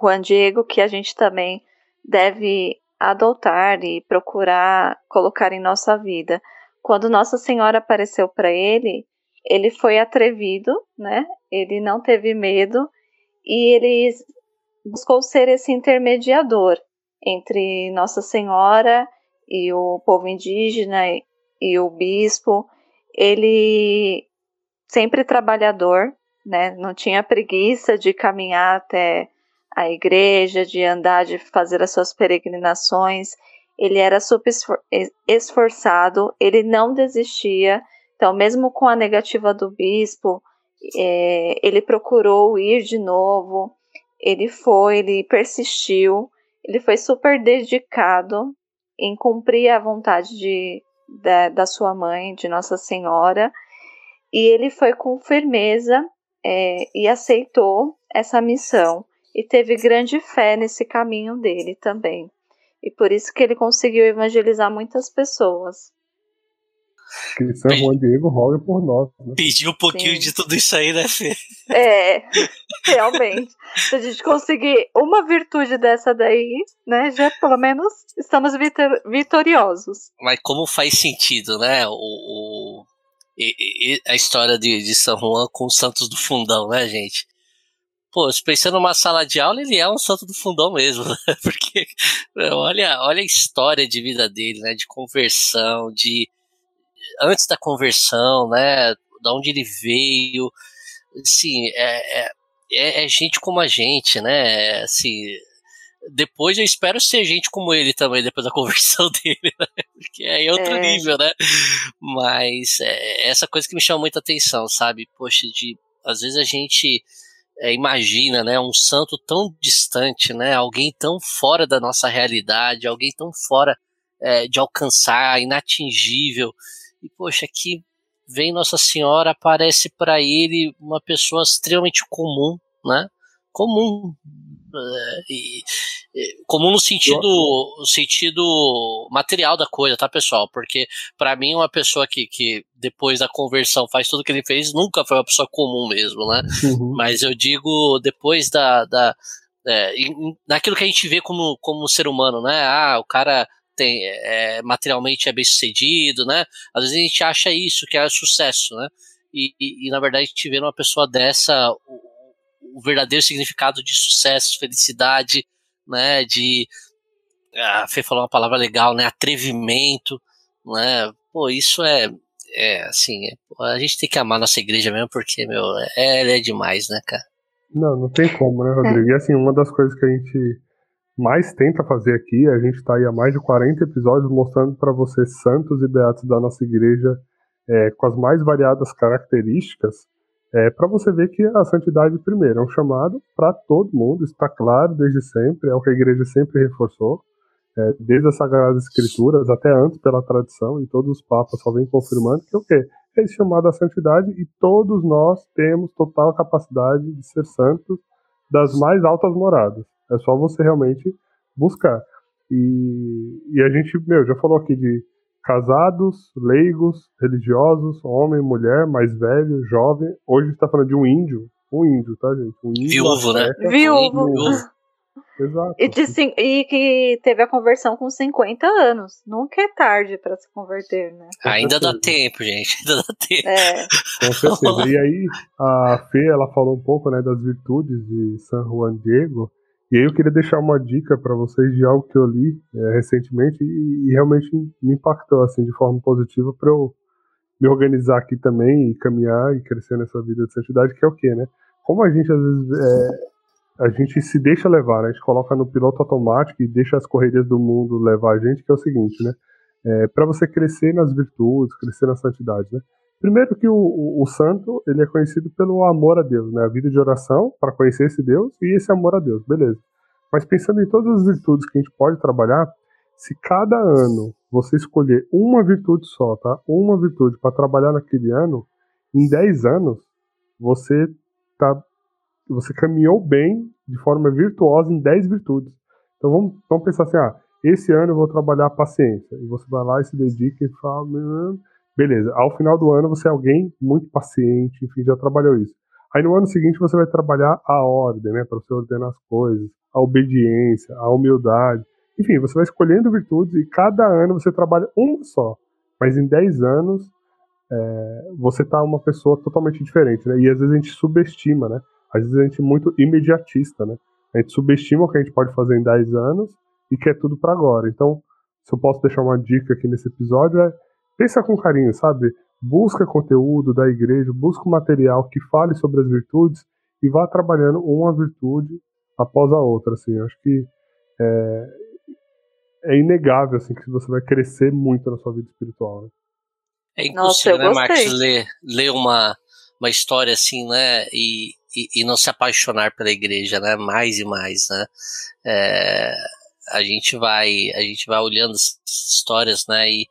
Juan Diego que a gente também deve adotar e procurar colocar em nossa vida. Quando Nossa Senhora apareceu para ele, ele foi atrevido, né? Ele não teve medo e ele buscou ser esse intermediador entre Nossa Senhora e o povo indígena e o bispo. Ele sempre trabalhador, né? Não tinha preguiça de caminhar até a igreja, de andar, de fazer as suas peregrinações. Ele era super esforçado, ele não desistia. Então, mesmo com a negativa do bispo, é, ele procurou ir de novo. Ele foi, ele persistiu, ele foi super dedicado em cumprir a vontade de, da, da sua mãe, de Nossa Senhora, e ele foi com firmeza é, e aceitou essa missão e teve grande fé nesse caminho dele também. E por isso que ele conseguiu evangelizar muitas pessoas. Que São Juan Diego roga por nós. Né? Pediu um pouquinho Sim. de tudo isso aí, né, Fê? É, realmente. Se a gente conseguir uma virtude dessa daí, né, já pelo menos estamos vitor vitoriosos. Mas como faz sentido, né, o, o e, e, a história de, de São Juan com os Santos do Fundão, né, gente? Pô, pensando numa sala de aula, ele é um santo do fundão mesmo, né? Porque olha, olha a história de vida dele, né? De conversão, de antes da conversão, né? Da onde ele veio, assim, é, é, é, é gente como a gente, né? Assim, depois eu espero ser gente como ele também, depois da conversão dele, né? Porque aí é outro é. nível, né? Mas é essa coisa que me chama muita atenção, sabe? Poxa, de às vezes a gente é, imagina, né? Um santo tão distante, né? Alguém tão fora da nossa realidade, alguém tão fora é, de alcançar, inatingível. E, poxa, aqui vem Nossa Senhora, aparece para ele uma pessoa extremamente comum, né? Comum. É, e, comum no sentido, no sentido material da coisa, tá, pessoal? Porque para mim uma pessoa que, que depois da conversão faz tudo que ele fez nunca foi uma pessoa comum mesmo, né? Uhum. Mas eu digo depois da, da é, naquilo que a gente vê como, como ser humano, né? Ah, o cara tem, é, materialmente é bem sucedido, né? Às vezes a gente acha isso, que é sucesso, né? E, e, e na verdade a gente vê numa pessoa dessa o, o, verdadeiro significado de sucesso, felicidade, né? De. A Fê falou uma palavra legal, né? Atrevimento, né? Pô, isso é. É assim, é, a gente tem que amar nossa igreja mesmo, porque, meu, é, ela é demais, né, cara? Não, não tem como, né, Rodrigo? E assim, uma das coisas que a gente mais tenta fazer aqui. A gente está aí há mais de 40 episódios mostrando para você santos e beatos da nossa igreja é, com as mais variadas características, é, para você ver que a santidade, primeiro, é um chamado para todo mundo, está claro desde sempre, é o que a igreja sempre reforçou, é, desde as Sagradas Escrituras até antes pela tradição, e todos os papas só vêm confirmando que é o quê? é chamado a santidade e todos nós temos total capacidade de ser santos das mais altas moradas. É só você realmente buscar. E, e a gente, meu, já falou aqui de casados, leigos, religiosos, homem, mulher, mais velho, jovem. Hoje está falando de um índio, um índio, tá, gente? Um índio viúvo, né? Viúvo. viúvo. Exato. E, de, e, que teve a conversão com 50 anos. Nunca é tarde para se converter, né? Ainda dá tempo, gente. Ainda dá tempo. É. Com certeza. e aí, a Fê, ela falou um pouco né, das virtudes de San Juan Diego. E aí eu queria deixar uma dica para vocês de algo que eu li é, recentemente e, e, realmente me impactou assim de forma positiva para eu me organizar aqui também e caminhar e crescer nessa vida de santidade, que é o quê, né? Como a gente às vezes é, a gente se deixa levar, né? A gente coloca no piloto automático e deixa as correrias do mundo levar a gente, que é o seguinte, né? É, para você crescer nas virtudes, crescer na santidade, né? Primeiro que o, o, o, santo, ele é conhecido pelo amor a Deus, né? A vida de oração para conhecer esse Deus e esse amor a Deus, beleza. Mas pensando em todas as virtudes que a gente pode trabalhar, se cada ano você escolher uma virtude só, tá? Uma virtude para trabalhar naquele ano, em 10 anos, você tá você caminhou bem de forma virtuosa em 10 virtudes. Então vamos, vamos pensar assim, ah, esse ano eu vou trabalhar a paciência. E você vai lá e se dedica e fala, beleza. Ao final do ano você é alguém muito paciente, enfim, já trabalhou isso. Aí no ano seguinte você vai trabalhar a ordem, né, para você ordenar as coisas, a obediência, a humildade. Enfim, você vai escolhendo virtudes e cada ano você trabalha uma só. Mas em 10 anos é, você tá uma pessoa totalmente diferente, né? E às vezes a gente subestima, né? Às vezes a gente é muito imediatista, né? A gente subestima o que a gente pode fazer em 10 anos e quer tudo para agora. Então, se eu posso deixar uma dica aqui nesse episódio, é pensa com carinho, sabe? Busca conteúdo da igreja, busca um material que fale sobre as virtudes e vá trabalhando uma virtude após a outra, assim. Eu acho que é, é inegável, assim, que você vai crescer muito na sua vida espiritual, né? É impossível, Nossa, né, Marcos, ler, ler uma, uma história assim, né, e, e, e, não se apaixonar pela igreja, né, mais e mais, né, é, a gente vai, a gente vai olhando as histórias, né, e,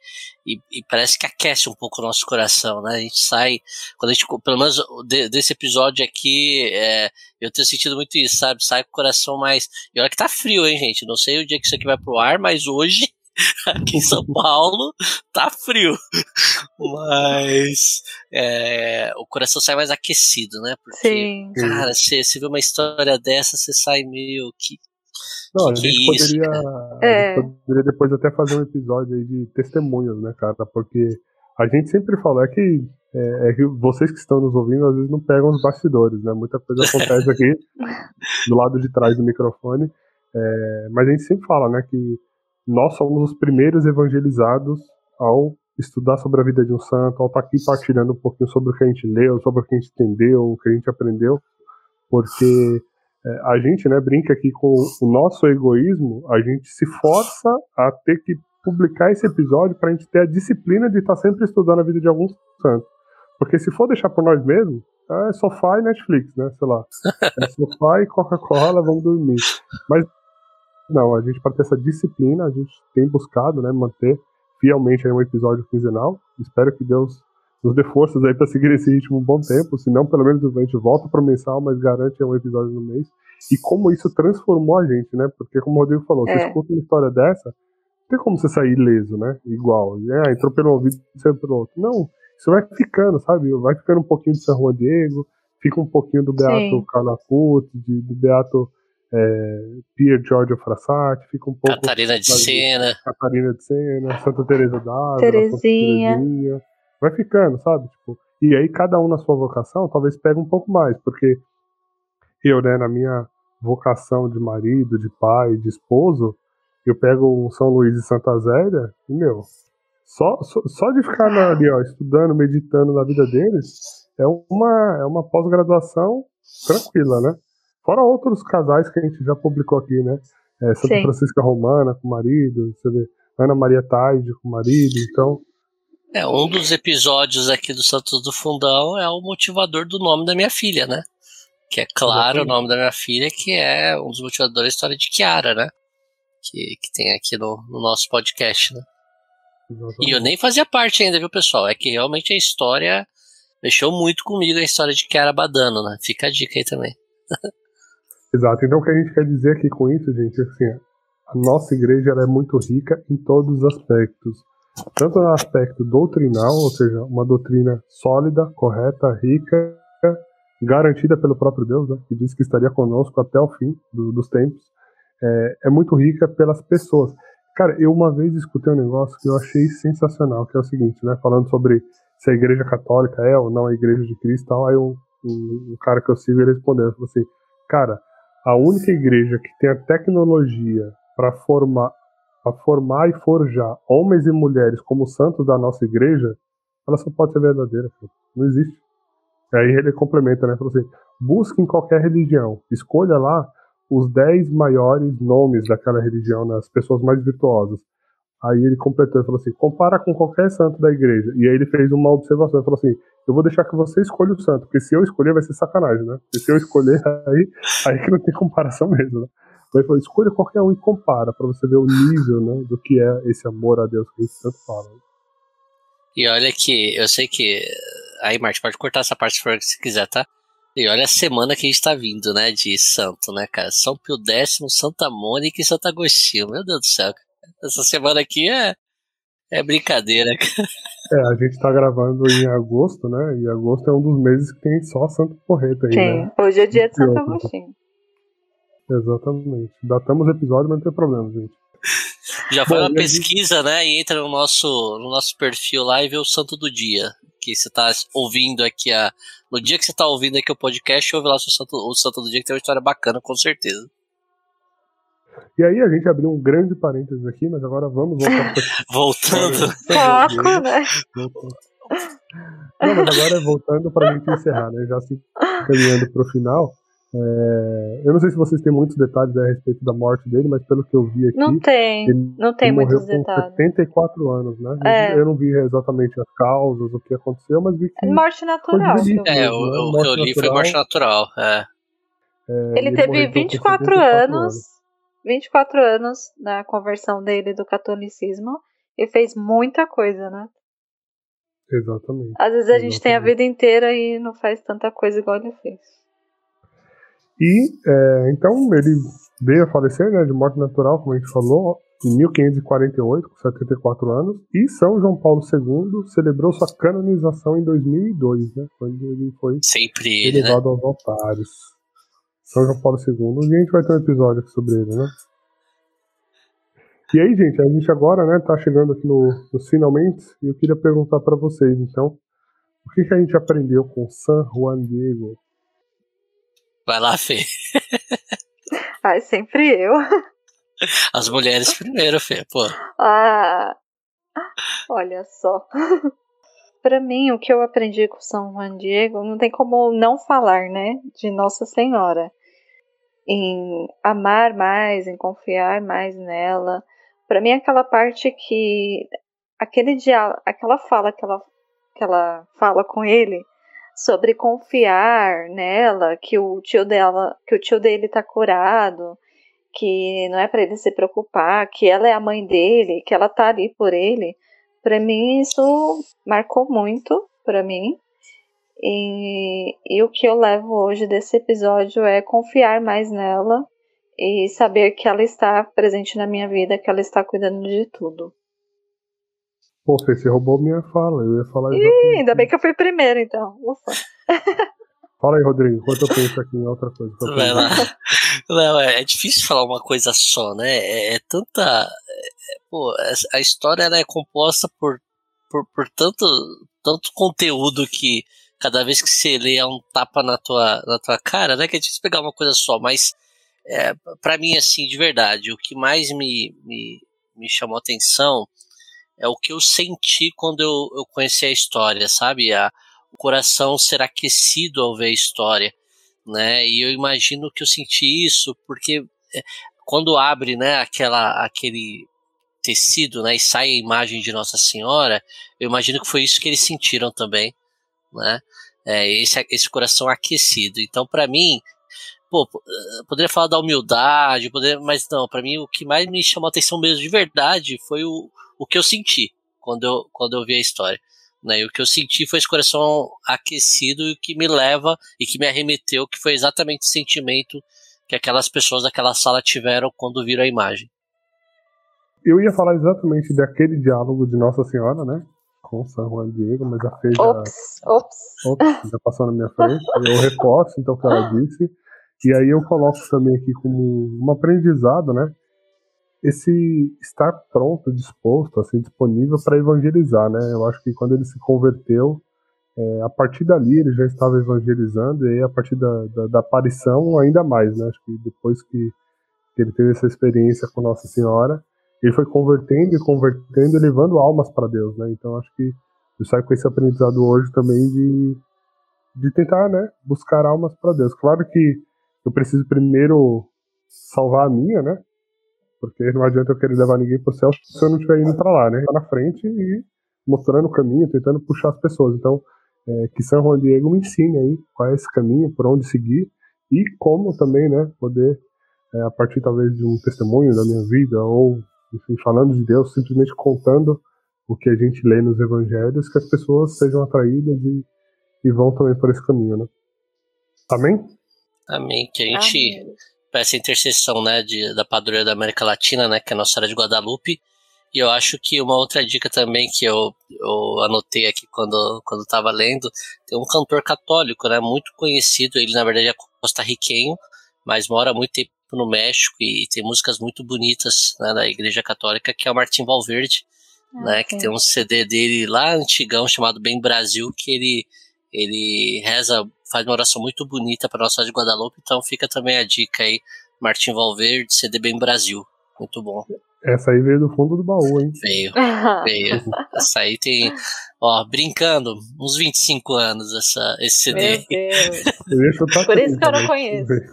e, e, parece que aquece um pouco o nosso coração, né, a gente sai, quando a gente, pelo menos de, desse episódio aqui, é, eu tenho sentido muito isso, sabe, sai com o coração mais, e olha que tá frio, hein, gente, não sei o dia que isso aqui vai pro ar, mas hoje aqui em São Paulo tá frio, mas é, o coração sai mais aquecido, né? Porque, Sim. cara, você vê uma história dessa, você sai meio que. Não, a gente, poderia, é. a gente poderia depois até fazer um episódio aí de testemunhos, né, cara? Porque a gente sempre fala, é que, é, é, que vocês que estão nos ouvindo às vezes não pegam os bastidores, né? Muita coisa acontece aqui do lado de trás do microfone. É, mas a gente sempre fala, né, que nós somos os primeiros evangelizados ao estudar sobre a vida de um santo, ao estar aqui partilhando um pouquinho sobre o que a gente leu, sobre o que a gente entendeu, o que a gente aprendeu, porque a gente né, brinca aqui com o nosso egoísmo, a gente se força a ter que publicar esse episódio para a gente ter a disciplina de estar sempre estudando a vida de alguns santos. Porque se for deixar por nós mesmos, é sofá e Netflix, né? Sei lá. É sofá e Coca-Cola, vamos dormir. Mas não, a gente, para ter essa disciplina, a gente tem buscado né, manter fielmente aí um episódio quinzenal. Espero que Deus nos dê forças aí para seguir esse ritmo um bom tempo, se não, pelo menos a gente volta para o mensal, mas garante um episódio no mês. E como isso transformou a gente, né? Porque, como o Rodrigo falou, é. você escuta uma história dessa, não tem como você sair ileso, né? Igual. É, entrou pelo ouvido e saiu pelo outro. Não, isso vai ficando, sabe? Vai ficando um pouquinho de São Juan Diego, fica um pouquinho do Beato Canacut, do Beato é, Pier Giorgio Frassati, fica um pouco. Catarina de Sena. Catarina de Sena, Santa Teresa d'Ávila, Terezinha. Vai ficando, sabe? Tipo, e aí cada um na sua vocação talvez pegue um pouco mais, porque eu, né, na minha vocação de marido, de pai, de esposo, eu pego o São Luís e Santa Zélia e, meu, só, só, só de ficar ali, ó, estudando, meditando na vida deles, é uma, é uma pós-graduação tranquila, né? Fora outros casais que a gente já publicou aqui, né? É, Santa Sim. Francisca Romana com o marido, você vê, Ana Maria Taide com o marido, então. É, um dos episódios aqui do Santos do Fundão é o motivador do nome da minha filha, né? Que é claro o nome da minha filha, que é um dos motivadores da história de Kiara, né? Que, que tem aqui no, no nosso podcast, né? E eu nem fazia parte ainda, viu, pessoal? É que realmente a história mexeu muito comigo, a história de Kiara Badano, né? Fica a dica aí também. Exato. Então o que a gente quer dizer aqui com isso, gente, é assim, a nossa igreja ela é muito rica em todos os aspectos. Tanto no aspecto doutrinal, ou seja, uma doutrina sólida, correta, rica, garantida pelo próprio Deus, né, que diz que estaria conosco até o fim do, dos tempos, é, é, muito rica pelas pessoas. Cara, eu uma vez escutei um negócio que eu achei sensacional, que é o seguinte, né, falando sobre se a igreja católica é ou não a igreja de Cristo, tal, aí um, um, um cara que eu sigo ele respondeu, assim, cara, a única igreja que tem a tecnologia para formar, para formar e forjar homens e mulheres como santos da nossa igreja, ela só pode ser verdadeira. Cara. Não existe. Aí ele complementa, né? Falou assim: busque em qualquer religião, escolha lá os 10 maiores nomes daquela religião, né, as pessoas mais virtuosas. Aí ele completou e falou assim: compara com qualquer santo da igreja. E aí ele fez uma observação: ele falou assim, eu vou deixar que você escolha o santo, porque se eu escolher vai ser sacanagem, né? Porque se eu escolher, aí, aí que não tem comparação mesmo, né? Então ele falou: escolha qualquer um e compara, para você ver o nível né, do que é esse amor a Deus que a gente tanto fala. E olha que eu sei que Aí, Marte, pode cortar essa parte se quiser, tá? E olha a semana que a gente tá vindo, né? De santo, né, cara? São Pio X, Santa Mônica e Santo Agostinho. Meu Deus do céu. Essa semana aqui é, é brincadeira, cara. É, a gente tá gravando em agosto, né? E agosto é um dos meses que tem só Santo Porreta aí, Sim, né? hoje é dia de Santo Agostinho. Exatamente. Datamos o episódio, mas não tem problema, gente. Já foi Bom, uma pesquisa, gente... né? E entra no nosso, no nosso perfil lá e vê o santo do dia que você está ouvindo aqui a. No dia que você está ouvindo aqui o podcast, ouve lá o santo, o santo do dia, que tem uma história bacana, com certeza. E aí a gente abriu um grande parênteses aqui, mas agora vamos voltar pra... Voltando. Foco, né? Não, mas agora voltando para a gente encerrar, né? Já se caminhando para o final. É, eu não sei se vocês têm muitos detalhes a respeito da morte dele, mas pelo que eu vi aqui. Não tem, não tem muitos detalhes. Com 74 anos, né? É. Eu não vi exatamente as causas, o que aconteceu, mas vi que. Morte natural. é, o, o que eu li natural. foi morte natural. É. É, ele, ele teve 24 anos, anos, 24 anos na conversão dele do catolicismo e fez muita coisa, né? Exatamente. Às vezes a gente tem a vida inteira e não faz tanta coisa igual ele fez. E é, então ele veio a falecer né, de morte natural, como a gente falou, em 1548, com 74 anos, e São João Paulo II celebrou sua canonização em 2002, né, quando ele foi Sempre ele, elevado né? aos altares. São João Paulo II, e a gente vai ter um episódio sobre ele, né? E aí, gente, a gente agora, né, tá chegando aqui no, nos finalmente, e eu queria perguntar para vocês, então, o que, que a gente aprendeu com San Juan Diego? Vai lá, Fê. Ai, sempre eu. As mulheres primeiro, Fê, pô. Ah, olha só. Para mim, o que eu aprendi com São Juan Diego, não tem como não falar, né? De Nossa Senhora. Em amar mais, em confiar mais nela. Para mim, aquela parte que. Aquele diálogo, aquela fala que ela, que ela fala com ele sobre confiar nela, que o tio dela, que o tio dele tá curado, que não é para ele se preocupar, que ela é a mãe dele, que ela tá ali por ele. Para mim isso marcou muito para mim. E, e o que eu levo hoje desse episódio é confiar mais nela e saber que ela está presente na minha vida, que ela está cuidando de tudo. Pô, você roubou minha fala, eu ia falar Ih, ainda bem que eu fui primeiro, então. Ufa. Fala aí, Rodrigo, enquanto eu penso aqui em outra coisa. Vai lá. Não, é, é, difícil falar uma coisa só, né? É, é tanta. É, pô, a história é composta por, por, por tanto, tanto conteúdo que cada vez que você lê é um tapa na tua, na tua cara, né? Que é difícil pegar uma coisa só, mas é, para mim, assim, de verdade, o que mais me, me, me chamou atenção é o que eu senti quando eu, eu conheci a história, sabe? A, o coração ser aquecido ao ver a história, né? E eu imagino que eu senti isso porque é, quando abre, né, aquela, aquele tecido, né, e sai a imagem de Nossa Senhora, eu imagino que foi isso que eles sentiram também, né? É, esse, esse coração aquecido. Então, para mim, pô, poderia falar da humildade, poderia, mas não, para mim o que mais me chamou a atenção mesmo de verdade foi o, o que eu senti quando eu, quando eu vi a história. Né? E o que eu senti foi esse coração aquecido e o que me leva e que me arremeteu, que foi exatamente o sentimento que aquelas pessoas daquela sala tiveram quando viram a imagem. Eu ia falar exatamente daquele diálogo de Nossa Senhora, né? Com São Juan Diego, mas a Fê já, Ops, ops. ops, já passou na minha frente. Eu reforço então o que ela disse. E aí eu coloco também aqui como um aprendizado, né? Esse estar pronto, disposto, assim, disponível para evangelizar, né? Eu acho que quando ele se converteu, é, a partir dali ele já estava evangelizando, e aí a partir da, da, da aparição ainda mais, né? Acho que depois que, que ele teve essa experiência com Nossa Senhora, ele foi convertendo e convertendo levando almas para Deus, né? Então acho que eu saio com esse aprendizado hoje também de, de tentar, né, buscar almas para Deus. Claro que eu preciso primeiro salvar a minha, né? Porque não adianta eu querer levar ninguém pro céu se eu não estiver indo para lá, né? Tá na frente e mostrando o caminho, tentando puxar as pessoas. Então, é, que São Juan Diego me ensine aí qual é esse caminho, por onde seguir e como também, né, poder, é, a partir talvez de um testemunho da minha vida ou, enfim, falando de Deus, simplesmente contando o que a gente lê nos evangelhos, que as pessoas sejam atraídas e, e vão também por esse caminho, né? Amém? Amém. Que a gente Amém. Peça a intercessão, né, de, da padroeira da América Latina, né, que é a Nossa Senhora de Guadalupe. E eu acho que uma outra dica também que eu, eu anotei aqui quando quando estava lendo, tem um cantor católico, né, muito conhecido, ele na verdade é costarriquenho, mas mora muito tempo no México e tem músicas muito bonitas né, da Igreja Católica, que é o Martim Valverde, ah, né, que tem um CD dele lá antigão chamado Bem Brasil, que ele ele reza faz uma oração muito bonita para Nossa Senhora de Guadalupe, então fica também a dica aí, Martim Valverde, CD Bem Brasil. Muito bom. Essa aí veio do fundo do baú, hein? Veio, veio. essa aí tem, ó, brincando, uns 25 anos essa, esse CD. Meu Deus. Por isso que eu não conheço.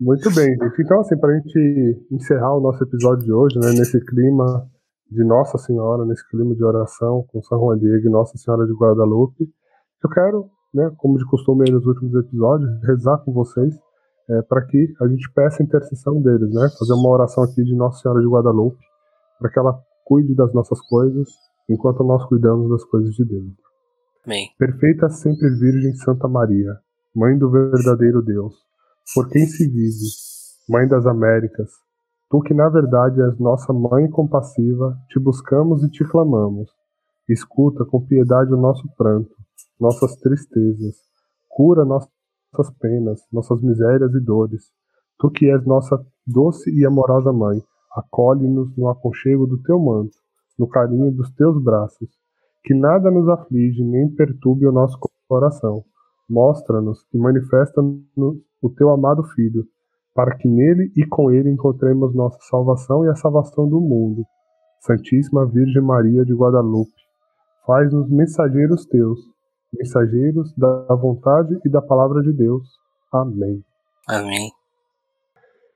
Muito bem, gente. Então, assim, para a gente encerrar o nosso episódio de hoje, né, nesse clima de Nossa Senhora, nesse clima de oração com São Juan Diego e Nossa Senhora de Guadalupe, eu quero, né, como de costume nos últimos episódios, rezar com vocês é, para que a gente peça a intercessão deles, né? Fazer uma oração aqui de Nossa Senhora de Guadalupe, para que ela cuide das nossas coisas, enquanto nós cuidamos das coisas de Deus. Amém. Perfeita sempre Virgem Santa Maria, Mãe do verdadeiro Deus, por quem se vive, Mãe das Américas, tu que na verdade és nossa Mãe compassiva, te buscamos e te clamamos. Escuta com piedade o nosso pranto, nossas tristezas. Cura nossas penas, nossas misérias e dores. Tu que és nossa doce e amorosa Mãe, acolhe-nos no aconchego do teu manto, no carinho dos teus braços. Que nada nos aflige nem perturbe o nosso coração. Mostra-nos e manifesta-nos o teu amado Filho, para que nele e com ele encontremos nossa salvação e a salvação do mundo. Santíssima Virgem Maria de Guadalupe, faz-nos mensageiros teus mensageiros da vontade e da palavra de Deus. Amém. Amém.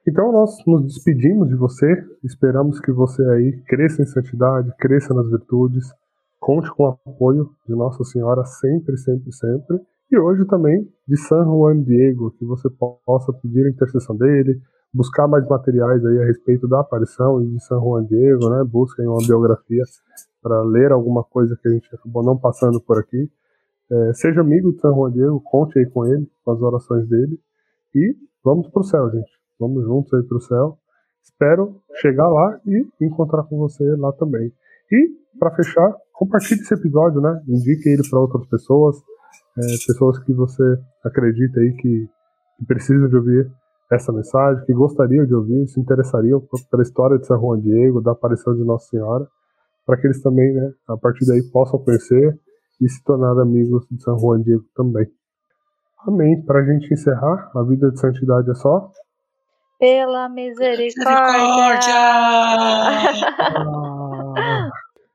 Então nós nos despedimos de você, esperamos que você aí cresça em santidade, cresça nas virtudes, conte com o apoio de Nossa Senhora sempre, sempre, sempre. E hoje também de San Juan Diego, que você possa pedir a intercessão dele, buscar mais materiais aí a respeito da aparição e de San Juan Diego, né? Busquem uma biografia para ler alguma coisa que a gente acabou não passando por aqui. É, seja amigo de São Juan Diego, conte aí com ele, com as orações dele. E vamos pro céu, gente. Vamos juntos aí pro céu. Espero chegar lá e encontrar com você lá também. E, para fechar, compartilhe esse episódio, né? Indique ele para outras pessoas, é, pessoas que você acredita aí que, que precisam de ouvir essa mensagem, que gostariam de ouvir, se interessariam pela história de São Juan Diego, da aparição de Nossa Senhora, para que eles também, né, a partir daí, possam conhecer e se tornar amigos de São Juan Diego também. Amém. Para a gente encerrar, a vida de santidade é só. Pela misericórdia! misericórdia!